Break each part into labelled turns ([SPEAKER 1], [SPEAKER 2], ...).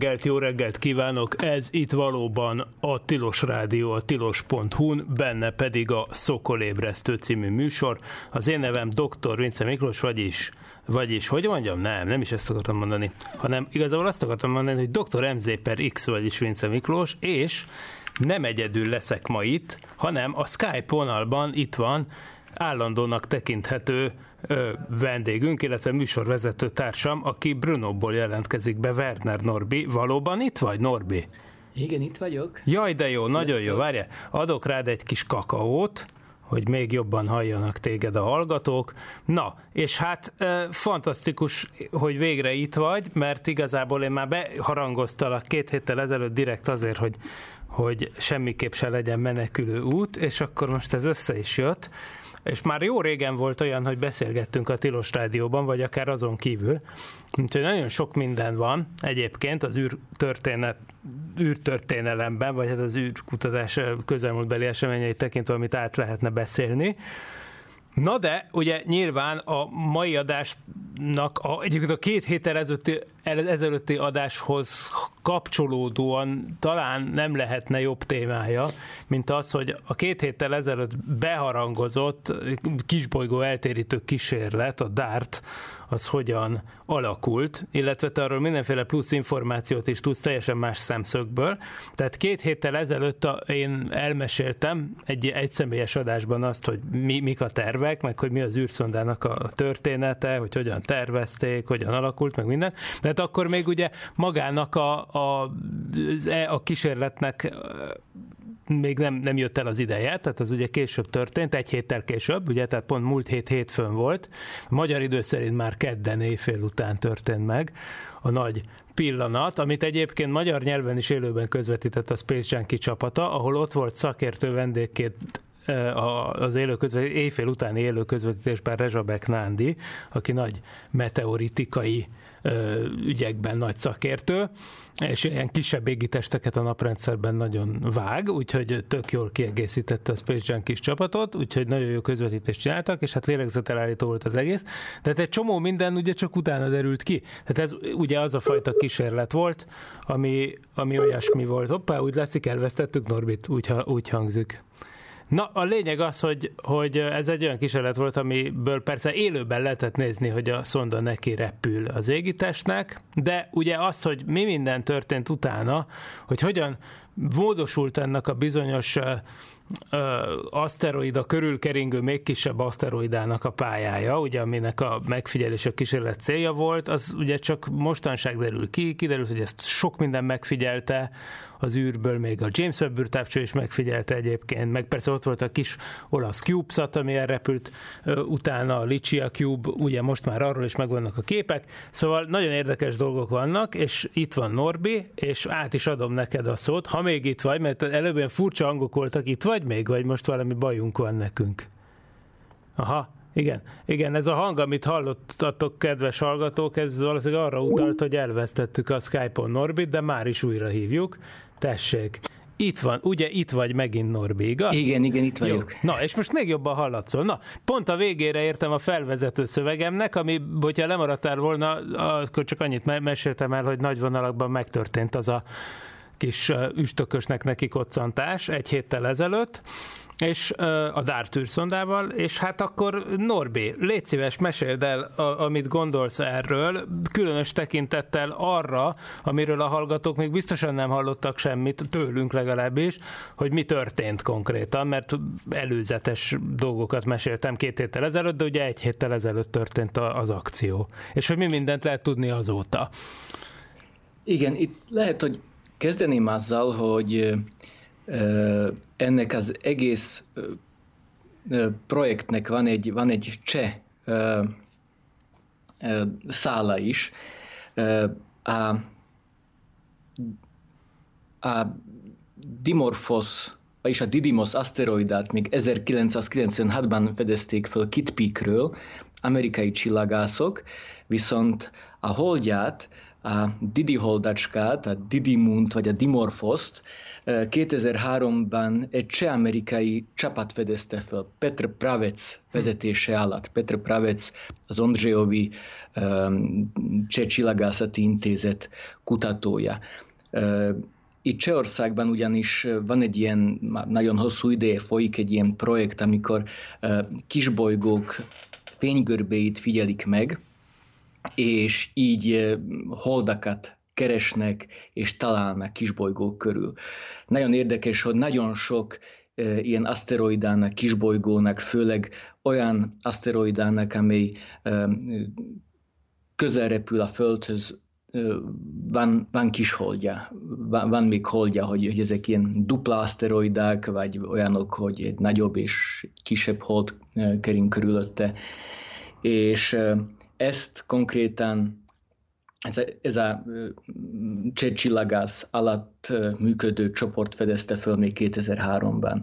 [SPEAKER 1] Reggelt, jó reggelt kívánok! Ez itt valóban a Tilos Rádió, a tilos.hu-n, benne pedig a Szokolébresztő című műsor. Az én nevem Dr. Vince Miklós, vagyis, vagyis, hogy mondjam? Nem, nem is ezt akartam mondani, hanem igazából azt akartam mondani, hogy Dr. MZ per X, vagyis Vince Miklós, és nem egyedül leszek ma itt, hanem a Skype vonalban itt van állandónak tekinthető ö, vendégünk, illetve műsorvezető társam, aki Brunóból jelentkezik be, Werner Norbi. Valóban itt vagy, Norbi?
[SPEAKER 2] Igen, itt vagyok.
[SPEAKER 1] Jaj, de jó, nagyon jó, várjál. Adok rád egy kis kakaót, hogy még jobban halljanak téged a hallgatók. Na, és hát e, fantasztikus, hogy végre itt vagy, mert igazából én már beharangoztalak két héttel ezelőtt direkt azért, hogy, hogy semmiképp se legyen menekülő út, és akkor most ez össze is jött. És már jó régen volt olyan, hogy beszélgettünk a Tilos Rádióban, vagy akár azon kívül. Úgyhogy nagyon sok minden van egyébként az űrtörténet, űrtörténelemben, vagy hát az űrkutatás közelmúltbeli eseményeit tekintve, amit át lehetne beszélni. Na de, ugye nyilván a mai adásnak, a, egyébként a két héttel ezelőtti, ezelőtti adáshoz kapcsolódóan talán nem lehetne jobb témája, mint az, hogy a két héttel ezelőtt beharangozott kisbolygó eltérítő kísérlet, a DART, az hogyan alakult, illetve te arról mindenféle plusz információt is tudsz teljesen más szemszögből. Tehát két héttel ezelőtt a, én elmeséltem egy egyszemélyes adásban azt, hogy mi, mik a tervek, meg hogy mi az űrszondának a története, hogy hogyan tervezték, hogyan alakult, meg minden. De hát akkor még ugye magának a, a, e, a kísérletnek még nem, nem jött el az ideje, tehát az ugye később történt, egy héttel később, ugye, tehát pont múlt hét hétfőn volt. Magyar idő szerint már kedden éjfél után történt meg a nagy pillanat, amit egyébként magyar nyelven is élőben közvetített a Space Junkie csapata, ahol ott volt szakértő vendégként az élő közvetítés, éjfél utáni élő közvetítésben Rezsabek Nándi, aki nagy meteoritikai ügyekben nagy szakértő, és ilyen kisebb égitesteket a naprendszerben nagyon vág, úgyhogy tök jól kiegészítette a Space Junk kis csapatot, úgyhogy nagyon jó közvetítést csináltak, és hát lélegzetelállító volt az egész. Tehát egy csomó minden ugye csak utána derült ki. Tehát ez ugye az a fajta kísérlet volt, ami, ami olyasmi volt. Hoppá, úgy látszik, elvesztettük Norbit, úgy, úgy hangzik. Na, a lényeg az, hogy, hogy ez egy olyan kísérlet volt, amiből persze élőben lehetett nézni, hogy a szonda neki repül az égitestnek, de ugye az, hogy mi minden történt utána, hogy hogyan módosult ennek a bizonyos aszteroida körül keringő még kisebb aszteroidának a pályája, ugye aminek a megfigyelés a kísérlet célja volt, az ugye csak mostanság derül ki, kiderült, hogy ezt sok minden megfigyelte az űrből, még a James Webb űrtávcső is megfigyelte egyébként, meg persze ott volt a kis olasz CubeSat, ami elrepült utána, a Licia Cube, ugye most már arról is megvannak a képek, szóval nagyon érdekes dolgok vannak, és itt van Norbi, és át is adom neked a szót, ha még itt vagy, mert előbb ilyen furcsa hangok voltak, itt vagy még, vagy most valami bajunk van nekünk? Aha, igen, igen, ez a hang, amit hallottatok, kedves hallgatók, ez valószínűleg arra utalt, hogy elvesztettük a Skype-on Norbit, de már is újra hívjuk. Tessék. Itt van, ugye itt vagy megint Norbi, igaz?
[SPEAKER 2] Igen, igen, itt vagyok.
[SPEAKER 1] Jó. Na, és most még jobban hallatszol. Na, pont a végére értem a felvezető szövegemnek, ami, hogyha lemaradtál volna, akkor csak annyit meséltem el, hogy nagy vonalakban megtörtént az a kis üstökösnek neki koccantás egy héttel ezelőtt, és a Dart űrszondával, és hát akkor Norbi, légy szíves, meséld el, amit gondolsz erről, különös tekintettel arra, amiről a hallgatók még biztosan nem hallottak semmit, tőlünk legalábbis, hogy mi történt konkrétan, mert előzetes dolgokat meséltem két héttel ezelőtt, de ugye egy héttel ezelőtt történt az akció. És hogy mi mindent lehet tudni azóta.
[SPEAKER 2] Igen, itt lehet, hogy kezdeném azzal, hogy ennek az egész projektnek van egy, van egy cseh szála is. A, a Dimorphos, vagyis a Didymos aszteroidát még 1996-ban fedezték föl Kit Peakről, amerikai csillagászok, viszont a holdját, a Didi holdacskát, a Didymunt vagy a Dimorphoszt 2003-ban egy cseh-amerikai csapat fedezte fel, Petr Pravec vezetése alatt. Petr Pravec az Ondřejovi cseh csillagászati intézet kutatója. Itt Csehországban ugyanis van egy ilyen, nagyon hosszú ideje folyik egy ilyen projekt, amikor kisbolygók fénygörbéit figyelik meg, és így holdakat keresnek és találnak kisbolygók körül. Nagyon érdekes, hogy nagyon sok ilyen aszteroidának, kisbolygónak, főleg olyan aszteroidának, amely közel repül a Földhöz, van, van kis holdja, van, van még holdja, hogy, hogy ezek ilyen dupla aszteroidák, vagy olyanok, hogy egy nagyobb és kisebb hold kering körülötte. És ezt konkrétan ez a, ez a csillagász alatt működő csoport fedezte föl még 2003-ban.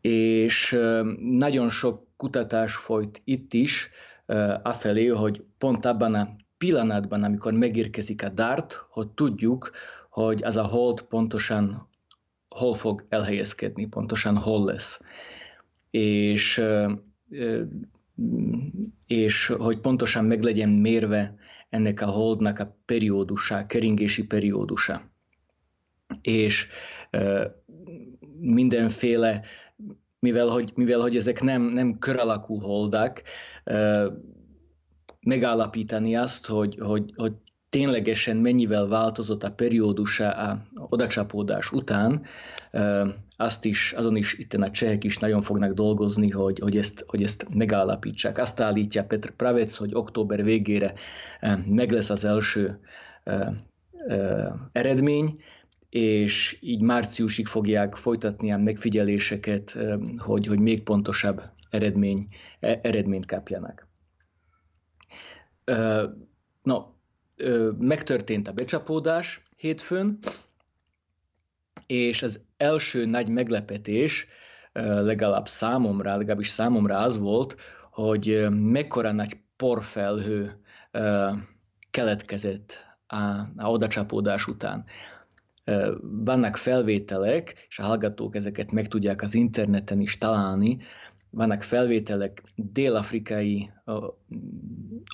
[SPEAKER 2] És nagyon sok kutatás folyt itt is, afelé, hogy pont abban a pillanatban, amikor megérkezik a DART, hogy tudjuk, hogy az a hold pontosan hol fog elhelyezkedni, pontosan hol lesz. És, és hogy pontosan meg legyen mérve ennek a holdnak a periódusa, keringési periódusa. És mindenféle, mivel hogy, mivel hogy ezek nem, nem kör alakú holdak, megállapítani azt, hogy, hogy, hogy ténylegesen mennyivel változott a periódusa a odacsapódás után, azt is, azon is itt a csehek is nagyon fognak dolgozni, hogy, hogy, ezt, hogy ezt megállapítsák. Azt állítja Petr Pravec, hogy október végére meg lesz az első eredmény, és így márciusig fogják folytatni a megfigyeléseket, hogy, hogy még pontosabb eredmény, e, eredményt kapjanak. No, megtörtént a becsapódás hétfőn, és az első nagy meglepetés legalább számomra, legalábbis számomra az volt, hogy mekkora nagy porfelhő keletkezett a, a odacsapódás után. Vannak felvételek, és a hallgatók ezeket meg tudják az interneten is találni, vannak felvételek dél-afrikai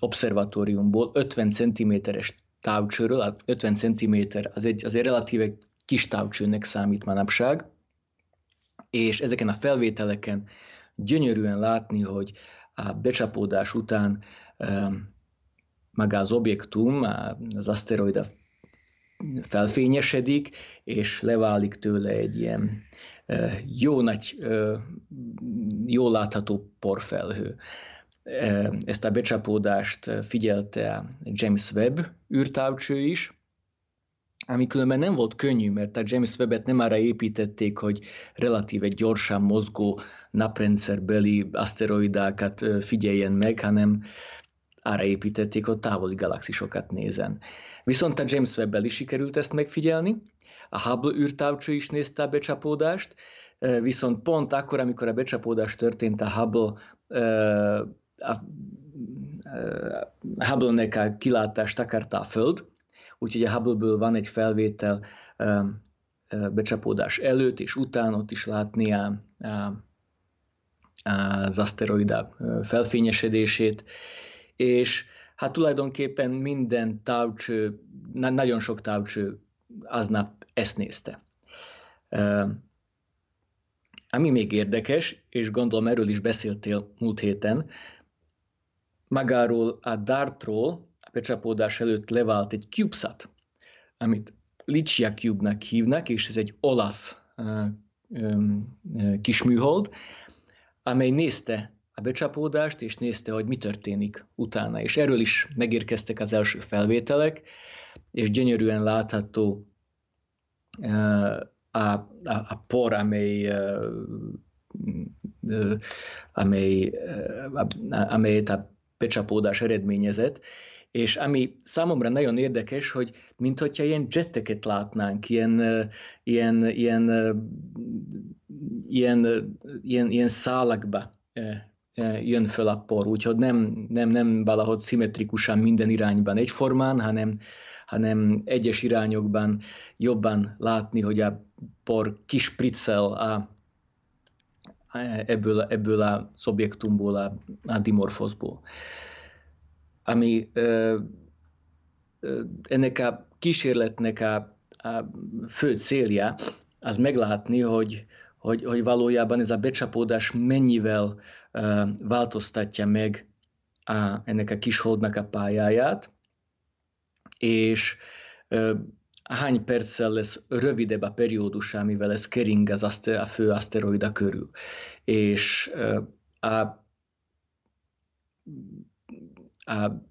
[SPEAKER 2] obszervatóriumból 50 cm-es távcsőről, 50 cm az egy azért relatíve kis távcsőnek számít manapság, és ezeken a felvételeken gyönyörűen látni, hogy a becsapódás után maga az objektum, az aszteroida felfényesedik, és leválik tőle egy ilyen jó nagy, jól látható porfelhő. Ezt a becsapódást figyelte James Webb űrtávcső is, ami különben nem volt könnyű, mert a James Webb-et nem arra építették, hogy relatíve gyorsan mozgó naprendszerbeli aszteroidákat figyeljen meg, hanem arra építették, hogy távoli galaxisokat nézen. Viszont a James Webb-el is sikerült ezt megfigyelni, a Hubble űrtávcső is nézte a becsapódást, viszont pont akkor, amikor a becsapódás történt, a Hubble a Hubble-nek a kilátást akarta a Föld, úgyhogy a Hubble-ből van egy felvétel becsapódás előtt és után, ott is látni a, a, az aszteroida felfényesedését, és hát tulajdonképpen minden távcső, nagyon sok távcső aznap ezt nézte. Ami még érdekes, és gondolom erről is beszéltél múlt héten, magáról a Dartról a becsapódás előtt levált egy CubeSat, amit Licia Cube-nak hívnak, és ez egy olasz uh, um, uh, kis műhold, amely nézte a becsapódást, és nézte, hogy mi történik utána. És erről is megérkeztek az első felvételek, és gyönyörűen látható a, a, a por, amely, amely, amelyet a becsapódás eredményezett, és ami számomra nagyon érdekes, hogy mintha ilyen jetteket látnánk, ilyen, ilyen, ilyen, ilyen, ilyen, ilyen szálakba jön föl a por, úgyhogy nem, nem, nem valahogy szimmetrikusan minden irányban egyformán, hanem, hanem egyes irányokban jobban látni, hogy a por kispriccel a, ebből, ebből a szobjektumból, a, a dimorfoszból. Ami ö, ö, ennek a kísérletnek a, a fő célja, az meglátni, hogy, hogy, hogy valójában ez a becsapódás mennyivel uh, változtatja meg a, ennek a kis holdnak a pályáját, és hány perccel lesz rövidebb a periódus, amivel ez kering az aszter, a fő aszteroida körül. És a, a,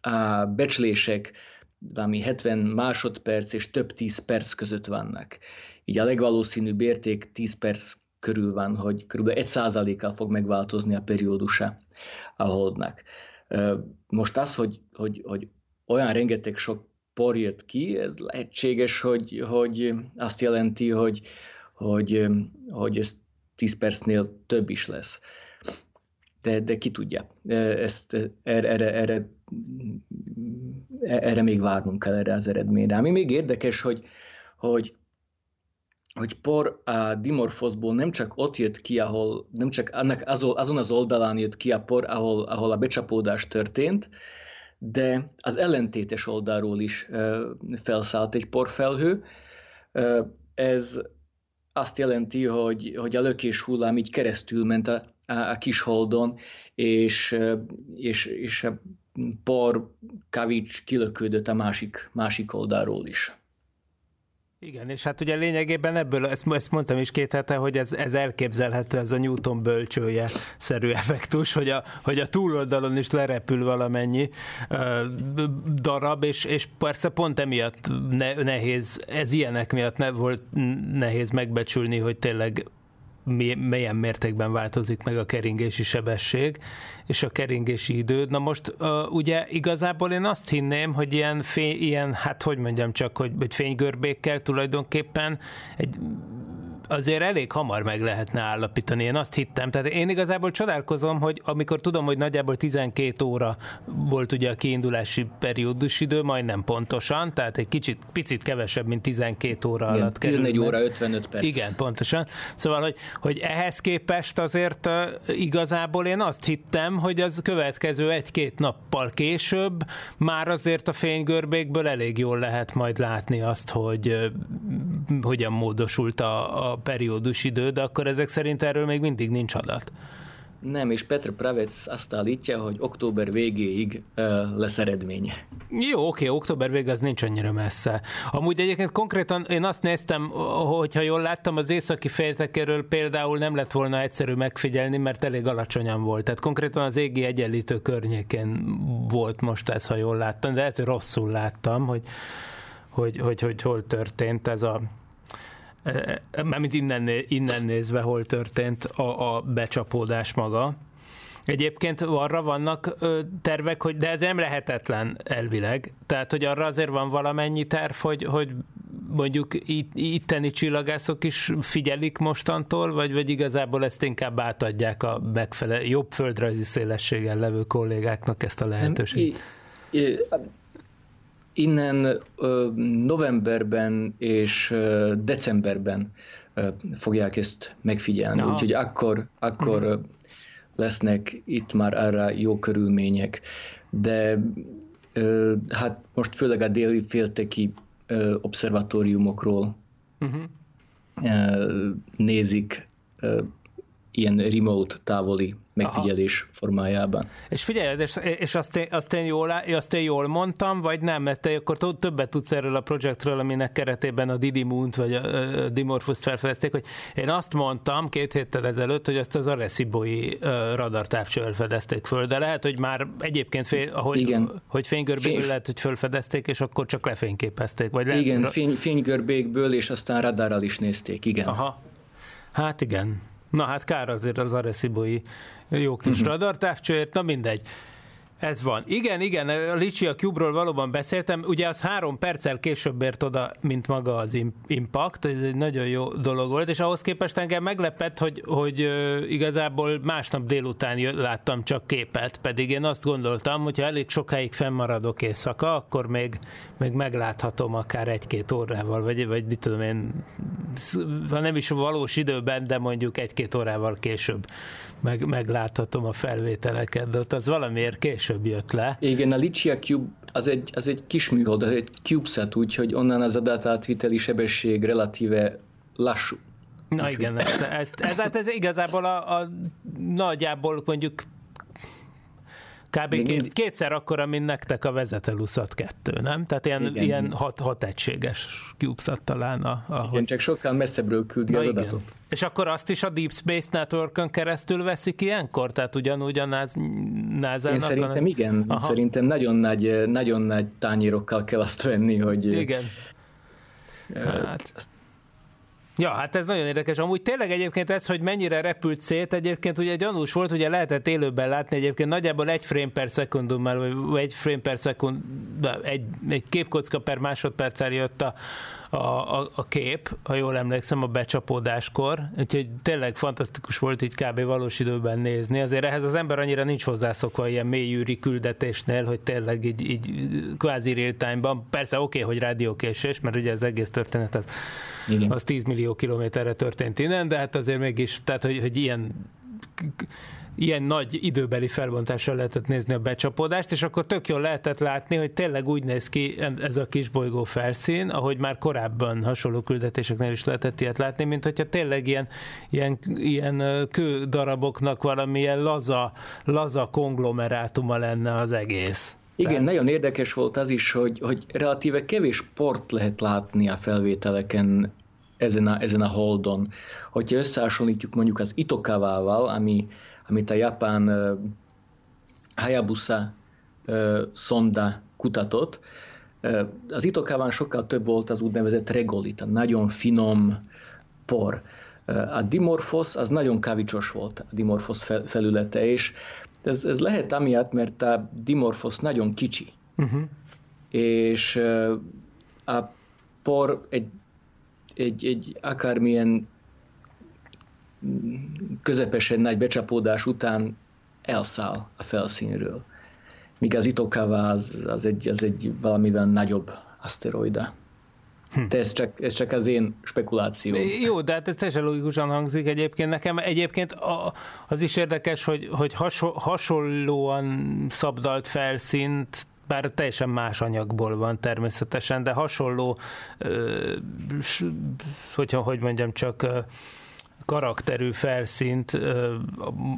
[SPEAKER 2] a becslések valami 70 másodperc és több 10 perc között vannak. Így a legvalószínűbb érték 10 perc körül van, hogy kb. 1%-kal fog megváltozni a periódusa a holdnak. Most az, hogy, hogy, hogy olyan rengeteg sok por jött ki, ez lehetséges, hogy, hogy azt jelenti, hogy, hogy, hogy ez 10 percnél több is lesz. De, de ki tudja. Ezt, erre, erre, erre, erre még várnunk kell erre az eredményre. Ami még érdekes, hogy, hogy hogy por a dimorfoszból nem csak ott jött ki, ahol, nem csak annak azon az oldalán jött ki a por, ahol, ahol a becsapódás történt, de az ellentétes oldalról is felszállt egy porfelhő. Ez azt jelenti, hogy, hogy a lökés hullám így keresztül ment a, a, a kis holdon, és, és, és a por kavics kilökődött a másik, másik oldalról is.
[SPEAKER 1] Igen, és hát ugye lényegében ebből, ezt, ezt mondtam is két hete, hogy ez, ez elképzelhető, ez a Newton bölcsője szerű effektus, hogy a, hogy a túloldalon is lerepül valamennyi uh, darab, és, és persze pont emiatt ne, nehéz, ez ilyenek miatt ne, volt nehéz megbecsülni, hogy tényleg milyen mértékben változik meg a keringési sebesség és a keringési idő. Na most ugye igazából én azt hinném, hogy ilyen, fény, ilyen hát hogy mondjam csak, hogy, hogy fénygörbékkel tulajdonképpen egy azért elég hamar meg lehetne állapítani, én azt hittem. Tehát én igazából csodálkozom, hogy amikor tudom, hogy nagyjából 12 óra volt ugye a kiindulási periódus idő, majdnem pontosan, tehát egy kicsit, picit kevesebb, mint 12 óra
[SPEAKER 2] Igen,
[SPEAKER 1] alatt
[SPEAKER 2] 14 kerülnek. óra 55 perc.
[SPEAKER 1] Igen, pontosan. Szóval, hogy, hogy ehhez képest azért uh, igazából én azt hittem, hogy az következő egy-két nappal később már azért a fénygörbékből elég jól lehet majd látni azt, hogy uh, hogyan módosult a, a periódus idő, de akkor ezek szerint erről még mindig nincs adat.
[SPEAKER 2] Nem, és Petr Pravec azt állítja, hogy október végéig uh, lesz eredménye.
[SPEAKER 1] Jó, oké, október vég az nincs annyira messze. Amúgy egyébként konkrétan én azt néztem, hogyha jól láttam, az északi féltekéről például nem lett volna egyszerű megfigyelni, mert elég alacsonyan volt. Tehát konkrétan az égi egyenlítő környékén volt most ez, ha jól láttam, de lehet, hogy rosszul láttam, hogy, hogy, hogy, hogy hol történt ez a mármint innen, innen nézve hol történt a, a becsapódás maga. Egyébként arra vannak tervek, hogy de ez nem lehetetlen elvileg. Tehát, hogy arra azért van valamennyi terv, hogy, hogy mondjuk itt, itteni csillagászok is figyelik mostantól, vagy, vagy igazából ezt inkább átadják a megfelelő, jobb földrajzi szélességgel levő kollégáknak ezt a lehetőséget?
[SPEAKER 2] Innen novemberben és decemberben fogják ezt megfigyelni, Aha. úgyhogy akkor, akkor uh-huh. lesznek itt már arra jó körülmények, de hát most főleg a déli félteki obszervatóriumokról uh-huh. nézik ilyen remote távoli megfigyelés Aha. formájában.
[SPEAKER 1] És figyelj, és, és azt, én, azt, én jól, azt én jól mondtam, vagy nem? Mert te akkor többet tudsz erről a projektről, aminek keretében a Didi Moon-t vagy a, a Dimorphos-t felfedezték, hogy én azt mondtam két héttel ezelőtt, hogy azt az Arecibo-i radartávcsővel fedezték föl, de lehet, hogy már egyébként fél, ahogy, Igen. hogy fénygörbékből Fény... lehet, hogy fölfedezték, és akkor csak lefényképezték. Vagy lehet,
[SPEAKER 2] igen, fény, fénygörbékből, és aztán radarral is nézték, igen.
[SPEAKER 1] Aha. Hát igen. Na hát kár azért az Arecibo-i jó kis uh-huh. radartávcsőért, na mindegy. Ez van. Igen, igen, a Licia Cube-ról valóban beszéltem. Ugye az három perccel később ért oda, mint maga az Impact. Ez egy nagyon jó dolog volt, és ahhoz képest engem meglepett, hogy, hogy igazából másnap délután láttam csak képet, pedig én azt gondoltam, hogy ha elég sokáig fennmaradok éjszaka, akkor még, még megláthatom akár egy-két órával, vagy, vagy mit tudom én, ha nem is valós időben, de mondjuk egy-két órával később meg, megláthatom a felvételeket, de ott az valamiért később jött le.
[SPEAKER 2] Igen, a Licia Cube az egy, az egy kis műhold, az egy CubeSat, úgyhogy onnan az adatátviteli sebesség relatíve lassú.
[SPEAKER 1] Na igen, ez, ez, ez, ez, ez igazából a, a nagyjából mondjuk Kb. Két, kétszer akkora, mint nektek a Vezeteluszat 2, nem? Tehát ilyen, igen. ilyen hat, hat egységes CubeSat talán. A,
[SPEAKER 2] a, igen, csak sokkal messzebbről küldi Na az igen. adatot.
[SPEAKER 1] És akkor azt is a Deep Space Network-ön keresztül veszik ilyenkor? Tehát ugyanúgy a NASA-nak?
[SPEAKER 2] Én szerintem a... igen. Aha. Szerintem nagyon nagy, nagyon nagy tányérokkal kell azt venni, hogy...
[SPEAKER 1] Igen. Hát. Azt Ja, hát ez nagyon érdekes. Amúgy tényleg egyébként ez, hogy mennyire repült szét, egyébként ugye gyanús volt, ugye lehetett élőben látni egyébként nagyjából egy frame per szekundummal, vagy egy frame per szekund, egy, egy képkocka per másodperccel jött a, a, a, a kép, ha jól emlékszem, a becsapódáskor, úgyhogy tényleg fantasztikus volt így kb. valós időben nézni. Azért ehhez az ember annyira nincs hozzászokva ilyen mélyűri küldetésnél, hogy tényleg így, így kvázi real. Persze oké, okay, hogy rádiókésés, mert ugye az egész történet az, az 10 millió kilométerre történt innen, de hát azért mégis, tehát hogy, hogy ilyen ilyen nagy időbeli felbontással lehetett nézni a becsapódást, és akkor tök jól lehetett látni, hogy tényleg úgy néz ki ez a kis bolygó felszín, ahogy már korábban hasonló küldetéseknél is lehetett ilyet látni, mint hogyha tényleg ilyen, ilyen, ilyen kődaraboknak valamilyen laza, laza konglomerátuma lenne az egész.
[SPEAKER 2] Igen, Tehát... nagyon érdekes volt az is, hogy, hogy relatíve kevés port lehet látni a felvételeken ezen a, ezen a holdon. Hogyha összehasonlítjuk mondjuk az Itokavával, ami amit a japán Hayabusa szonda kutatott. Az Itokában sokkal több volt az úgynevezett regolita, nagyon finom por. A dimorphos az nagyon kavicsos volt, a dimorphos felülete, és ez, ez lehet amiatt, mert a dimorphos nagyon kicsi. Uh-huh. És a por egy, egy, egy akármilyen közepesen nagy becsapódás után elszáll a felszínről. Míg az Itokawa az, az, egy, az egy valamivel nagyobb aszteroida. Hm. De ez csak, ez csak az én spekuláció.
[SPEAKER 1] Jó, de hát ez teljesen logikusan hangzik egyébként nekem. Egyébként az is érdekes, hogy, hogy hasonlóan szabdalt felszínt bár teljesen más anyagból van természetesen, de hasonló, hogyha hogy mondjam, csak karakterű felszínt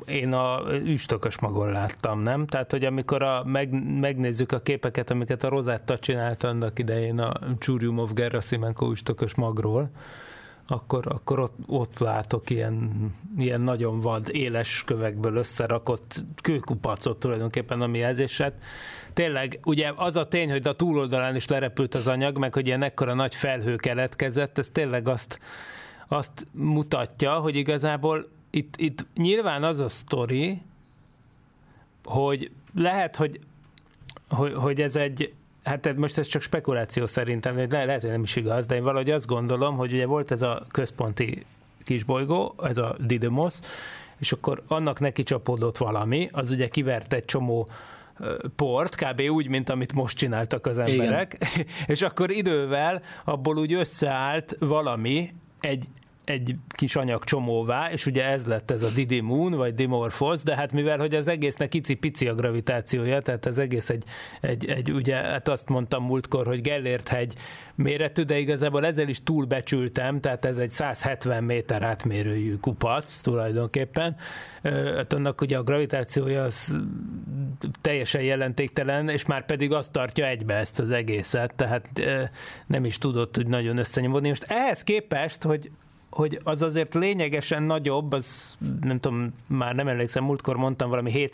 [SPEAKER 1] én a üstökös magon láttam, nem? Tehát, hogy amikor a, meg, megnézzük a képeket, amiket a Rosetta csinált annak idején a Csúriumov Gerasimenko üstökös magról, akkor, akkor ott, ott látok ilyen, ilyen nagyon vad, éles kövekből összerakott kőkupacot tulajdonképpen a mi jelzéset. Tényleg, ugye az a tény, hogy a túloldalán is lerepült az anyag, meg hogy ilyen ekkora nagy felhő keletkezett, ez tényleg azt azt mutatja, hogy igazából itt, itt nyilván az a sztori, hogy lehet, hogy, hogy, hogy ez egy, hát most ez csak spekuláció szerintem, le, lehet, hogy nem is igaz, de én valahogy azt gondolom, hogy ugye volt ez a központi kisbolygó, ez a Didymos, és akkor annak neki csapódott valami, az ugye kivert egy csomó port, kb. úgy, mint amit most csináltak az emberek, Igen. és akkor idővel abból úgy összeállt valami, egy, egy kis anyag csomóvá, és ugye ez lett ez a Didi Moon, vagy Dimorphos, de hát mivel, hogy az egésznek icipici a gravitációja, tehát az egész egy, egy, egy ugye, hát azt mondtam múltkor, hogy Gellért hegy méretű, de igazából ezzel is túlbecsültem, tehát ez egy 170 méter átmérőjű kupac tulajdonképpen. Hát annak ugye a gravitációja az teljesen jelentéktelen, és már pedig azt tartja egybe ezt az egészet, tehát nem is tudott hogy nagyon összenyomodni. Most ehhez képest, hogy hogy az azért lényegesen nagyobb, az nem tudom, már nem emlékszem, múltkor mondtam valami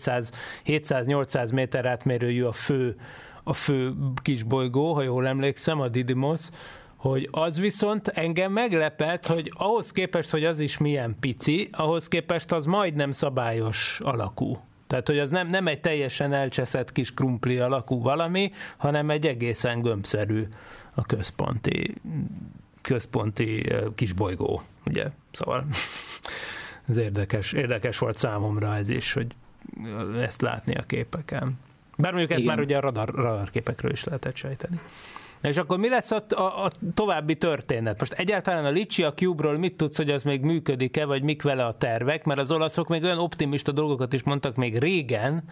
[SPEAKER 1] 700-800 méter átmérőjű a fő, a fő kisbolygó, ha jól emlékszem, a Didymos, hogy az viszont engem meglepett, hogy ahhoz képest, hogy az is milyen pici, ahhoz képest az majdnem szabályos alakú. Tehát, hogy az nem, nem egy teljesen elcseszett kis krumpli alakú valami, hanem egy egészen gömbszerű a központi, központi kisbolygó, ugye? Szóval ez érdekes, érdekes volt számomra ez is, hogy ezt látni a képeken. Bár mondjuk ezt Igen. már ugye a radar, radar képekről is lehetett sejteni. És akkor mi lesz a, a, a további történet? Most egyáltalán a Licia Cube-ról mit tudsz, hogy az még működik-e, vagy mik vele a tervek? Mert az olaszok még olyan optimista dolgokat is mondtak még régen,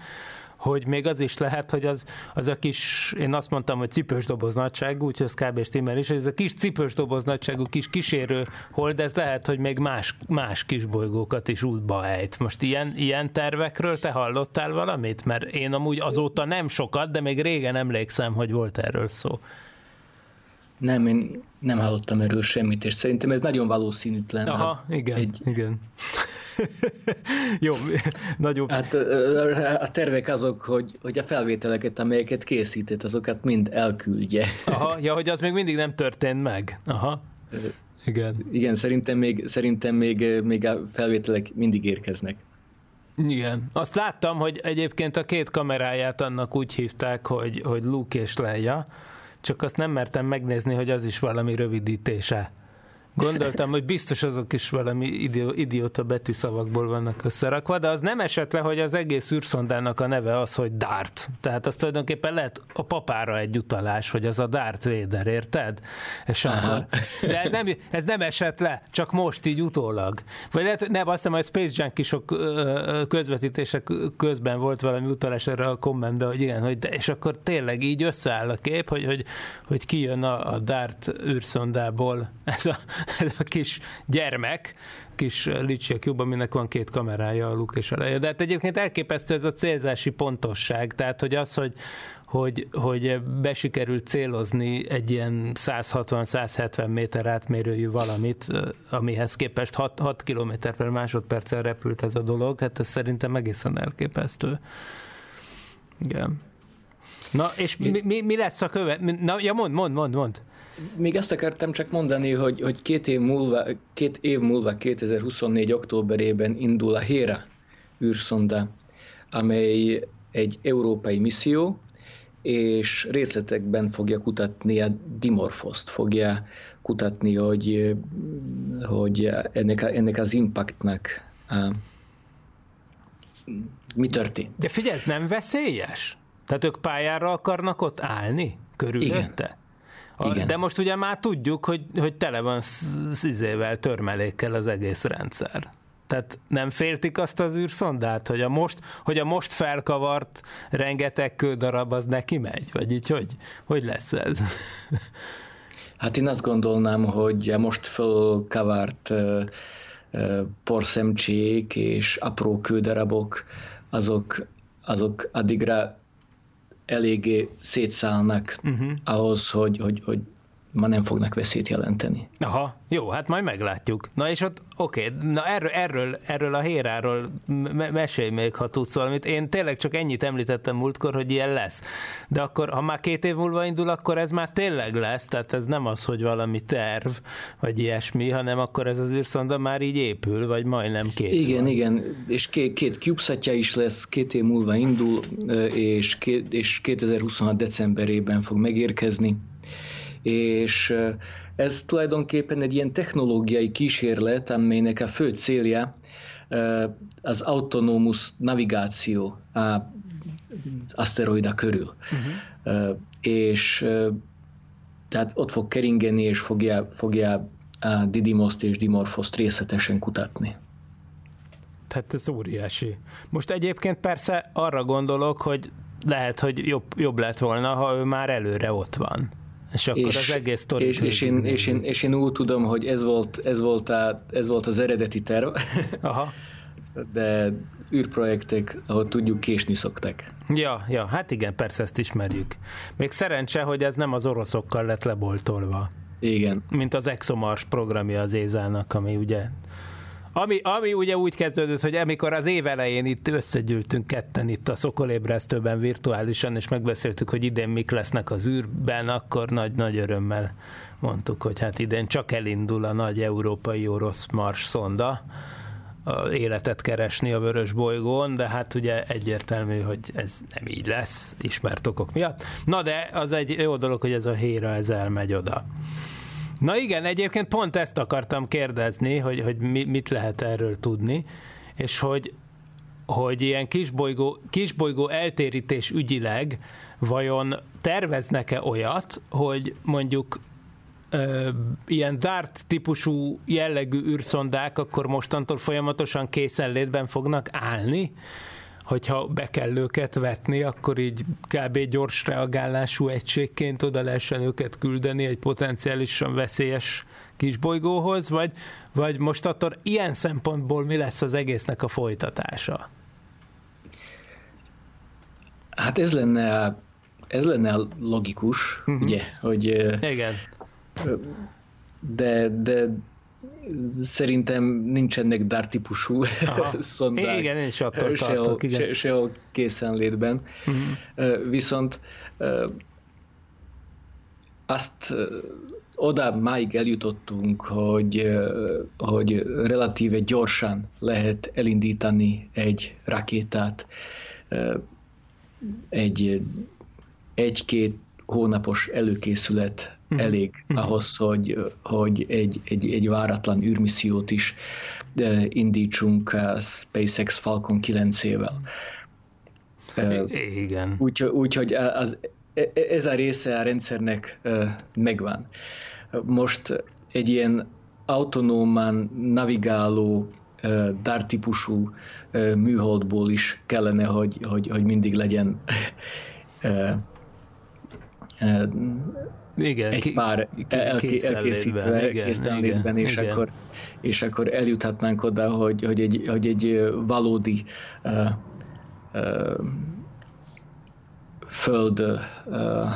[SPEAKER 1] hogy még az is lehet, hogy az, az a kis, én azt mondtam, hogy cipős doboz nagyságú, úgyhogy az kb. stimmel is, hogy ez a kis cipős doboz nagyságú kis kísérő hold, ez lehet, hogy még más, más kisbolygókat is útba ejt. Most ilyen, ilyen tervekről te hallottál valamit? Mert én amúgy azóta nem sokat, de még régen emlékszem, hogy volt erről szó.
[SPEAKER 2] Nem, én nem hallottam erről semmit, és szerintem ez nagyon valószínűtlen.
[SPEAKER 1] Aha, igen, egy... igen. Jó, nagyobb.
[SPEAKER 2] Hát a tervek azok, hogy, hogy a felvételeket, amelyeket készített, azokat mind elküldje.
[SPEAKER 1] Aha, ja, hogy az még mindig nem történt meg. Aha. Igen.
[SPEAKER 2] Igen, szerintem még, szerintem még, még a felvételek mindig érkeznek.
[SPEAKER 1] Igen. Azt láttam, hogy egyébként a két kameráját annak úgy hívták, hogy, hogy Luke és Leia, csak azt nem mertem megnézni, hogy az is valami rövidítése. Gondoltam, hogy biztos azok is valami idió, idióta betűszavakból vannak összerakva, de az nem esett le, hogy az egész űrszondának a neve az, hogy Dart. Tehát az tulajdonképpen lehet a papára egy utalás, hogy az a Dart Vader, érted? És akkor, de ez nem, ez nem esett le, csak most így utólag. Vagy lehet, nem, azt hiszem, hogy Space Junkie-sok közvetítések közben volt valami utalás erre a kommentbe, hogy igen, hogy de, és akkor tényleg így összeáll a kép, hogy, hogy, hogy kijön a, a Dart űrszondából ez a, ez a kis gyermek, kis Licia Cube, aminek van két kamerája, a luk és a leje. De hát egyébként elképesztő ez a célzási pontosság, tehát hogy az, hogy, hogy, hogy besikerült célozni egy ilyen 160-170 méter átmérőjű valamit, amihez képest 6, 6 km per másodperccel repült ez a dolog, hát ez szerintem egészen elképesztő. Igen. Na, és mi, mi, mi lesz a követ? Na, ja, mond, mond, mond, mond.
[SPEAKER 2] Még ezt akartam csak mondani, hogy, hogy két, év múlva, két év múlva, 2024. októberében indul a Héra űrszonda, amely egy európai misszió, és részletekben fogja kutatni a dimorfoszt, fogja kutatni, hogy, hogy ennek, a, ennek az impactnak a, mi történt.
[SPEAKER 1] De figyelj, ez nem veszélyes? Tehát ők pályára akarnak ott állni körülötte? Igen. Igen. De most ugye már tudjuk, hogy, hogy tele van szizével, törmelékkel az egész rendszer. Tehát nem féltik azt az űrszondát, hogy a most, hogy a most felkavart rengeteg kődarab az neki megy? Vagy így hogy, hogy lesz ez?
[SPEAKER 2] Hát én azt gondolnám, hogy a most felkavart uh, uh, porszemcsék és apró kődarabok, azok, azok addigra eléggé szétszállnak uh-huh. ahhoz, hogy, hogy, hogy ma nem fognak veszélyt jelenteni.
[SPEAKER 1] Aha, jó, hát majd meglátjuk. Na és ott, oké, okay, na erről, erről, erről a héráról me- mesélj még, ha tudsz valamit. Én tényleg csak ennyit említettem múltkor, hogy ilyen lesz. De akkor, ha már két év múlva indul, akkor ez már tényleg lesz, tehát ez nem az, hogy valami terv, vagy ilyesmi, hanem akkor ez az űrszonda már így épül, vagy majdnem kész
[SPEAKER 2] Igen, van. igen, és két, két CubeSatja is lesz, két év múlva indul, és, két, és 2026 decemberében fog megérkezni és ez tulajdonképpen egy ilyen technológiai kísérlet, amelynek a fő célja az autonómus navigáció az aszteroida körül. Uh-huh. És tehát ott fog keringeni, és fogja, fogja a Didymoszt és Dimorphoszt részletesen kutatni.
[SPEAKER 1] Tehát ez óriási. Most egyébként persze arra gondolok, hogy lehet, hogy jobb, jobb lett volna, ha ő már előre ott van. És akkor és, az egész sztori
[SPEAKER 2] és, és, én, és, én, és én úgy tudom, hogy ez volt, ez volt, a, ez volt az eredeti terv. Aha. De űrprojektek, ahogy tudjuk, késni szoktak.
[SPEAKER 1] Ja, ja, hát igen, persze ezt ismerjük. Még szerencse, hogy ez nem az oroszokkal lett leboltolva.
[SPEAKER 2] Igen.
[SPEAKER 1] Mint az ExoMars programja az Ézának, ami ugye ami, ami ugye úgy kezdődött, hogy amikor az év elején itt összegyűltünk ketten itt a Szokolébresztőben virtuálisan, és megbeszéltük, hogy idén mik lesznek az űrben, akkor nagy-nagy örömmel mondtuk, hogy hát idén csak elindul a nagy európai orosz Mars szonda, életet keresni a vörös bolygón, de hát ugye egyértelmű, hogy ez nem így lesz, ismert okok miatt. Na de az egy jó dolog, hogy ez a héra ez elmegy oda. Na igen, egyébként pont ezt akartam kérdezni, hogy, hogy mit lehet erről tudni, és hogy, hogy ilyen kisbolygó, kisbolygó eltérítés ügyileg vajon terveznek-e olyat, hogy mondjuk ö, ilyen DART típusú jellegű űrszondák akkor mostantól folyamatosan készenlétben fognak állni, hogyha be kell őket vetni, akkor így kb. gyors reagálású egységként oda lehessen őket küldeni egy potenciálisan veszélyes kisbolygóhoz, vagy, vagy most attól ilyen szempontból mi lesz az egésznek a folytatása?
[SPEAKER 2] Hát ez lenne, ez lenne logikus, uh-huh. ugye, hogy
[SPEAKER 1] Igen.
[SPEAKER 2] De, de szerintem nincsenek DAR típusú szondák.
[SPEAKER 1] Igen, én is attól sehol, tartok, igen.
[SPEAKER 2] Se, sehol készenlétben. Uh-huh. Viszont azt oda máig eljutottunk, hogy, hogy relatíve gyorsan lehet elindítani egy rakétát egy egy-két hónapos előkészület. Elég uh-huh. ahhoz, hogy, hogy egy, egy, egy váratlan űrmissziót is indítsunk a SpaceX Falcon 9-ével.
[SPEAKER 1] Igen.
[SPEAKER 2] Úgyhogy úgy, az, e, e, ez a része a rendszernek megvan. Most egy ilyen autonóman navigáló DAR típusú műholdból is kellene, hogy, hogy, hogy mindig legyen
[SPEAKER 1] igen,
[SPEAKER 2] egy pár elké, elkészítve készenlétben, és, igen. Akkor, és akkor eljuthatnánk oda, hogy, hogy, egy, hogy egy valódi uh, uh, föld uh,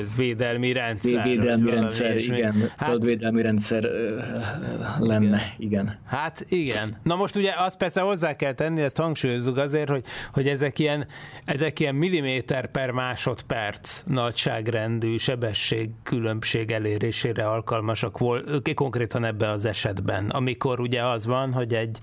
[SPEAKER 1] ez védelmi rendszer.
[SPEAKER 2] Védelmi rendszer, igen. Hát, védelmi rendszer lenne, igen. igen.
[SPEAKER 1] Hát igen. Na most ugye azt persze hozzá kell tenni, ezt hangsúlyozzuk azért, hogy, hogy ezek, ilyen, ezek ilyen milliméter per másodperc nagyságrendű sebesség különbség elérésére alkalmasak volt, konkrétan ebben az esetben, amikor ugye az van, hogy egy,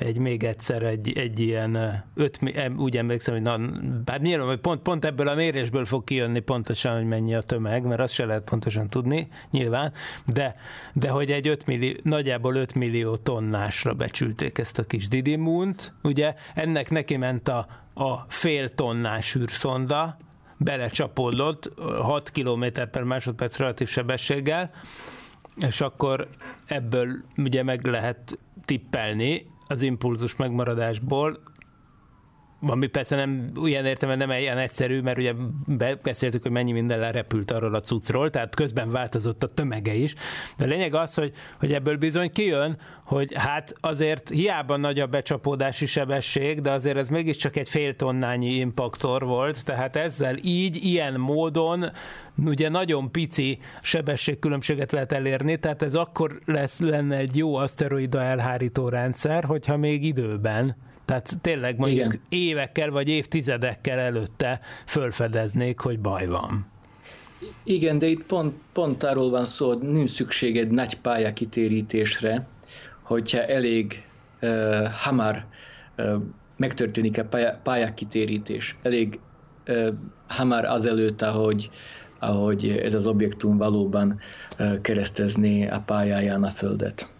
[SPEAKER 1] egy még egyszer egy, egy ilyen, öt, úgy emlékszem, hogy na, bár nyilván, hogy pont, pont ebből a mérésből fog kijönni pontosan, hogy mennyi a tömeg, mert azt se lehet pontosan tudni, nyilván, de, de hogy egy 5 millió, nagyjából 5 millió tonnásra becsülték ezt a kis Didymunt, ugye, ennek neki ment a, a fél tonnás űrszonda, belecsapódott 6 km per másodperc relatív sebességgel, és akkor ebből ugye meg lehet tippelni, az impulzus megmaradásból, ami persze nem olyan értem, nem ilyen egyszerű, mert ugye beszéltük, hogy mennyi minden lerepült arról a cuccról, tehát közben változott a tömege is. De a lényeg az, hogy, hogy ebből bizony kijön, hogy hát azért hiába nagy a becsapódási sebesség, de azért ez mégiscsak egy fél tonnányi impaktor volt, tehát ezzel így, ilyen módon ugye nagyon pici sebességkülönbséget lehet elérni, tehát ez akkor lesz, lenne egy jó aszteroida elhárító rendszer, hogyha még időben tehát tényleg mondjuk Igen. évekkel vagy évtizedekkel előtte fölfedeznék, hogy baj van.
[SPEAKER 2] Igen, de itt pont, pont arról van szó, hogy nincs szükség egy nagy pályakitérítésre, hogyha elég uh, hamar uh, megtörténik a pályákitérítés. Elég uh, hamar azelőtt, ahogy, ahogy ez az objektum valóban uh, keresztezné a pályáján a Földet.